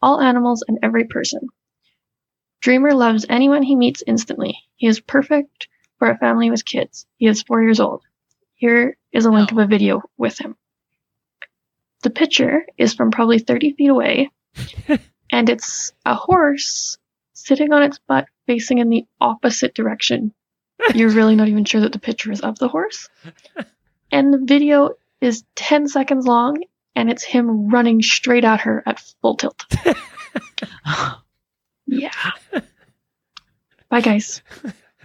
Speaker 11: all animals, and every person. Dreamer loves anyone he meets instantly. He is perfect for a family with kids. He is four years old. Here is a link of a video with him. The picture is from probably 30 feet away, *laughs* and it's a horse sitting on its butt facing in the opposite direction. You're really not even sure that the picture is of the horse. *laughs* And the video is 10 seconds long, and it's him running straight at her at full tilt. *laughs* yeah. Bye, guys.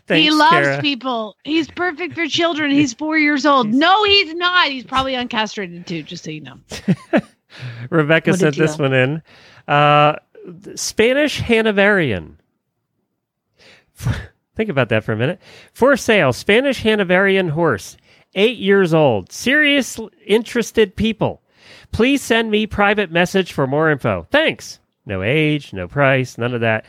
Speaker 1: Thanks,
Speaker 2: he loves
Speaker 1: Kara.
Speaker 2: people. He's perfect for children. He's four years old. No, he's not. He's probably uncastrated too, just so you know. *laughs*
Speaker 1: Rebecca
Speaker 2: What
Speaker 1: sent this
Speaker 2: deal.
Speaker 1: one in. Uh, Spanish Hanoverian. *laughs* Think about that for a minute. For sale, Spanish Hanoverian horse, eight years old. Serious interested people. Please send me private message for more info. Thanks. No age, no price, none of that.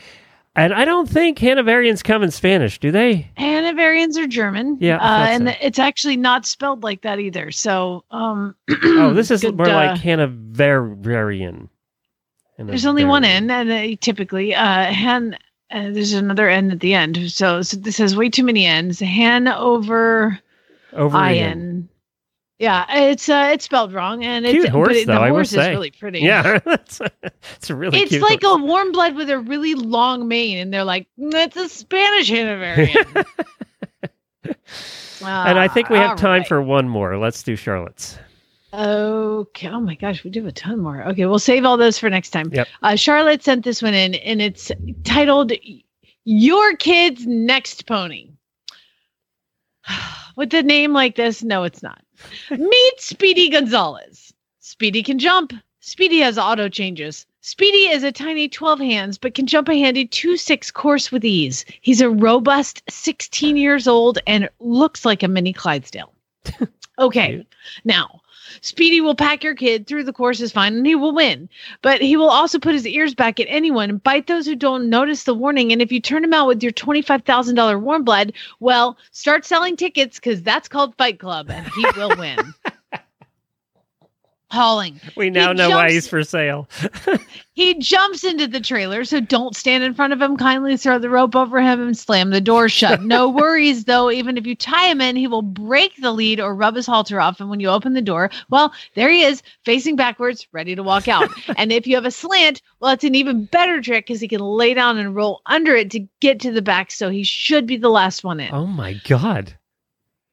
Speaker 1: And I don't think Hanoverians come in Spanish, do they?
Speaker 2: Hanoverians are German.
Speaker 1: Yeah,
Speaker 2: uh, and
Speaker 1: so.
Speaker 2: it's actually not spelled like that either. So, um, *clears throat*
Speaker 1: oh, this is
Speaker 2: good,
Speaker 1: more
Speaker 2: uh,
Speaker 1: like Hanoverian.
Speaker 2: There's only one N, and uh, typically, uh, Han. Uh, there's another N at the end, so, so this has way too many N's. Hanover
Speaker 1: Over
Speaker 2: IN. Yeah, it's uh, it's spelled wrong, and it's
Speaker 1: Cute horse,
Speaker 2: but it, the horse is
Speaker 1: say.
Speaker 2: really pretty.
Speaker 1: Yeah, *laughs* it's, it's a really
Speaker 2: it's like
Speaker 1: horse.
Speaker 2: a warm blood with a really long mane, and they're like, "That's a Spanish Hanoverian." *laughs*
Speaker 1: and I think we have
Speaker 2: Ah,
Speaker 1: time
Speaker 2: alright.
Speaker 1: for one more. Let's do Charlotte's.
Speaker 2: Okay. Oh my gosh, we do have a ton more. Okay, we'll save all those for next time.
Speaker 1: Yep.
Speaker 2: Uh, Charlotte sent this one in, and it's titled "Your Kid's Next Pony." *sighs* With a name like this, no, it's not. Meet Speedy Gonzalez. Speedy can jump. Speedy has auto changes. Speedy is a tiny 12 hands, but can jump a handy 2 6 course with ease. He's a robust 16 years old and looks like a mini Clydesdale. *laughs* Okay, now Speedy will pack your kid through the courses fine and he will win. But he will also put his ears back at anyone and bite those who don't notice the warning. And if you turn him out with your $25,000 warm blood, well, start selling tickets because that's called Fight Club and he will *laughs* win. Hauling.
Speaker 1: We now
Speaker 2: He
Speaker 1: know why he's for sale. *laughs*
Speaker 2: He jumps into the trailer, so don't stand in front of him. Kindly throw the rope over him and slam the door shut. No *laughs* worries, though. Even if you tie him in, he will break the lead or rub his halter off. And when you open the door, well, there he is, facing backwards, ready to walk out. *laughs* and if you have a slant, well, it's an even better trick because he can lay down and roll under it to get to the back. So he should be the last one in.
Speaker 1: Oh my God.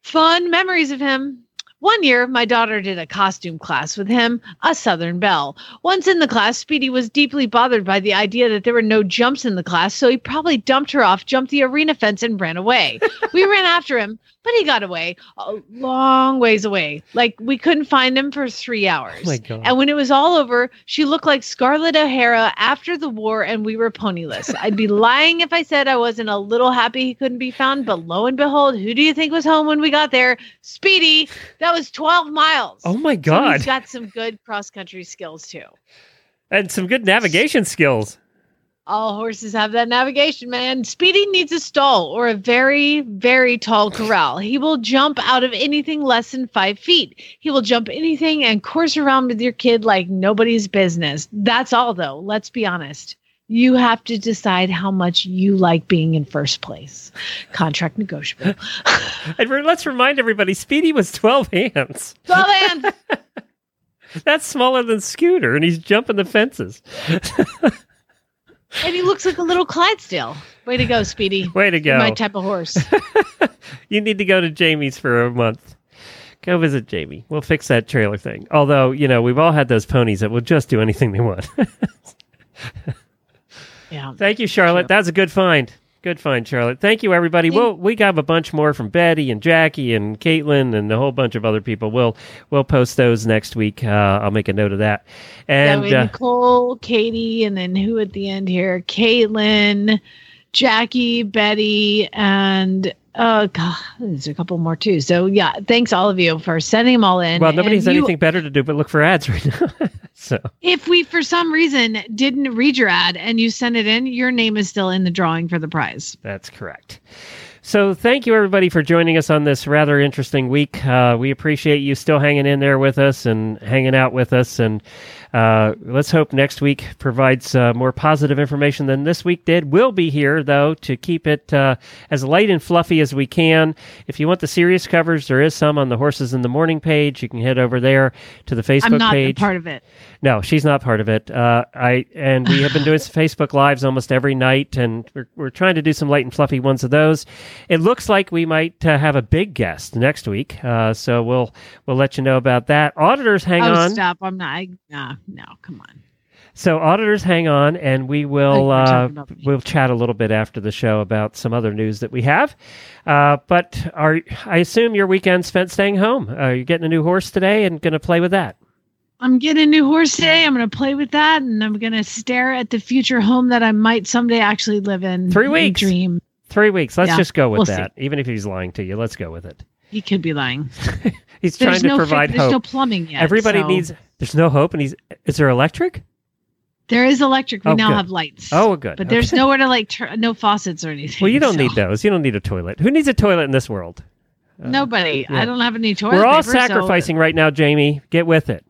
Speaker 2: Fun memories of him. One year, my daughter did a costume class with him, a Southern Belle. Once in the class, Speedy was deeply bothered by the idea that there were no jumps in the class, so he probably dumped her off, jumped the arena fence, and ran away. we ran after him, but he got away a long ways away. Like we couldn't find him for three oh hours.
Speaker 1: Oh my God.
Speaker 2: And when it was all over, she looked like Scarlett O'Hara after the war, and we were ponyless. I'd be *laughs* lying if I said I wasn't a little happy he couldn't be found, but lo and behold, who do you think was home when we got there? Speedy. That was 12 miles.
Speaker 1: Oh my
Speaker 2: So
Speaker 1: God.
Speaker 2: he's got some good cross country skills too.
Speaker 1: and some good navigation skills.
Speaker 2: All horses have that navigation, man. Speedy needs a stall or a very, very tall corral. He will jump out of anything less than five feet. He will jump anything and course around with your kid like nobody's business. That's all, though. Let's be honest. You have to decide how much you like being in first place. Contract negotiable. *laughs*
Speaker 1: And let's remind everybody Speedy was 12 hands.
Speaker 2: 12 hands. *laughs*
Speaker 1: That's smaller than Scooter, and he's jumping the fences. *laughs*
Speaker 2: And he looks like a little Clydesdale. Way to go, Speedy.
Speaker 1: Way to
Speaker 2: You're
Speaker 1: go.
Speaker 2: My type of horse. *laughs*
Speaker 1: You need to go to Jamie's for a month. Go visit Jamie. We'll fix that trailer thing. Although, you know, we've all had those ponies that will just do anything they want. *laughs*
Speaker 2: Yeah.
Speaker 1: Thank you, Charlotte. That's a good find. Good find, Charlotte. Thank you, everybody. We'll we got a bunch more from Betty and Jackie and Caitlin and a whole bunch of other people. We'll we'll post those next week. Uh, I'll make a note of that. And
Speaker 2: yeah,
Speaker 1: uh,
Speaker 2: Nicole, Katie, and then who at the end here? Caitlin, Jackie, Betty, and oh god, there's a couple more too. So yeah, thanks all of you for sending them all in.
Speaker 1: well, nobody
Speaker 2: And
Speaker 1: has
Speaker 2: you-
Speaker 1: anything better to do but look for ads right now. *laughs* so
Speaker 2: If we for some reason didn't read your ad and you sent it in, your name is still in the drawing for the prize.
Speaker 1: That's correct. So, thank you everybody for joining us on this rather interesting week. Uh, we appreciate you still hanging in there with us and hanging out with us. And uh, let's hope next week provides uh, more positive information than this week did. We'll be here, though, to keep it uh, as light and fluffy as we can. If you want the serious covers, there is some on the Horses in the Morning page. You can head over there to the Facebook
Speaker 2: I'm not
Speaker 1: page.
Speaker 2: part of it.
Speaker 1: No, she's not part of it. Uh, I and we have been doing some *laughs* Facebook lives almost every night, and we're we're trying to do some light and fluffy ones of those. It looks like we might uh, have a big guest next week, uh, so we'll we'll let you know about that. Auditors, hang
Speaker 2: oh,
Speaker 1: on.
Speaker 2: stop! I'm not. I, no, no, come on.
Speaker 1: So auditors, hang on, and we will
Speaker 2: we're
Speaker 1: uh,
Speaker 2: talking about
Speaker 1: we'll chat a little bit after the show about some other news that we have. Uh, but are I assume your weekend spent staying home? Uh, you're getting a new horse today and going to play with that.
Speaker 2: I'm getting a new horse today. I'm going to play with that, and I'm going to stare at the future home that I might someday actually live in.
Speaker 1: Three
Speaker 2: and
Speaker 1: weeks.
Speaker 2: Dream.
Speaker 1: Three weeks. Let's
Speaker 2: Yeah,
Speaker 1: just go with
Speaker 2: we'll see.
Speaker 1: that. Even if he's lying to you, let's go with it.
Speaker 2: He could be lying. *laughs*
Speaker 1: He's
Speaker 2: There's
Speaker 1: trying to
Speaker 2: no fi-
Speaker 1: provide
Speaker 2: there's
Speaker 1: hope.
Speaker 2: no plumbing yet,
Speaker 1: Everybody
Speaker 2: so-
Speaker 1: needs. There's no hope, and he's. Is there electric?
Speaker 2: There is electric. We
Speaker 1: Oh,
Speaker 2: now
Speaker 1: good.
Speaker 2: have lights.
Speaker 1: Oh, good.
Speaker 2: But there's nowhere to like no faucets or anything.
Speaker 1: Well, you don't
Speaker 2: so-
Speaker 1: need those. You don't need a toilet. Who needs a toilet in this world?
Speaker 2: Uh, Nobody.
Speaker 1: yeah.
Speaker 2: I don't have any toilet
Speaker 1: We're all
Speaker 2: paper, so-
Speaker 1: sacrificing right now, Jamie. Get with it.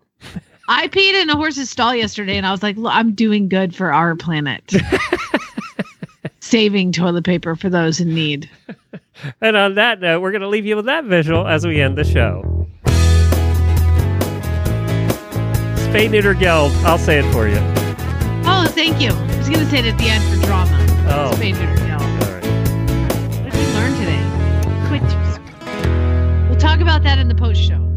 Speaker 2: I peed in a horse's stall yesterday, and I was like, "Look, I'm doing good for our planet." *laughs* Saving toilet paper for those in need.
Speaker 1: And on that note, we're going to leave you with that visual as we end the show. Spay Neuter Geld. I'll say it for you.
Speaker 2: Oh, thank you. I was going to say it at the end for drama.
Speaker 1: Oh.
Speaker 2: Neuter, kill.
Speaker 1: All right.
Speaker 2: What did we learn today? Quit. We'll talk about that in the post show.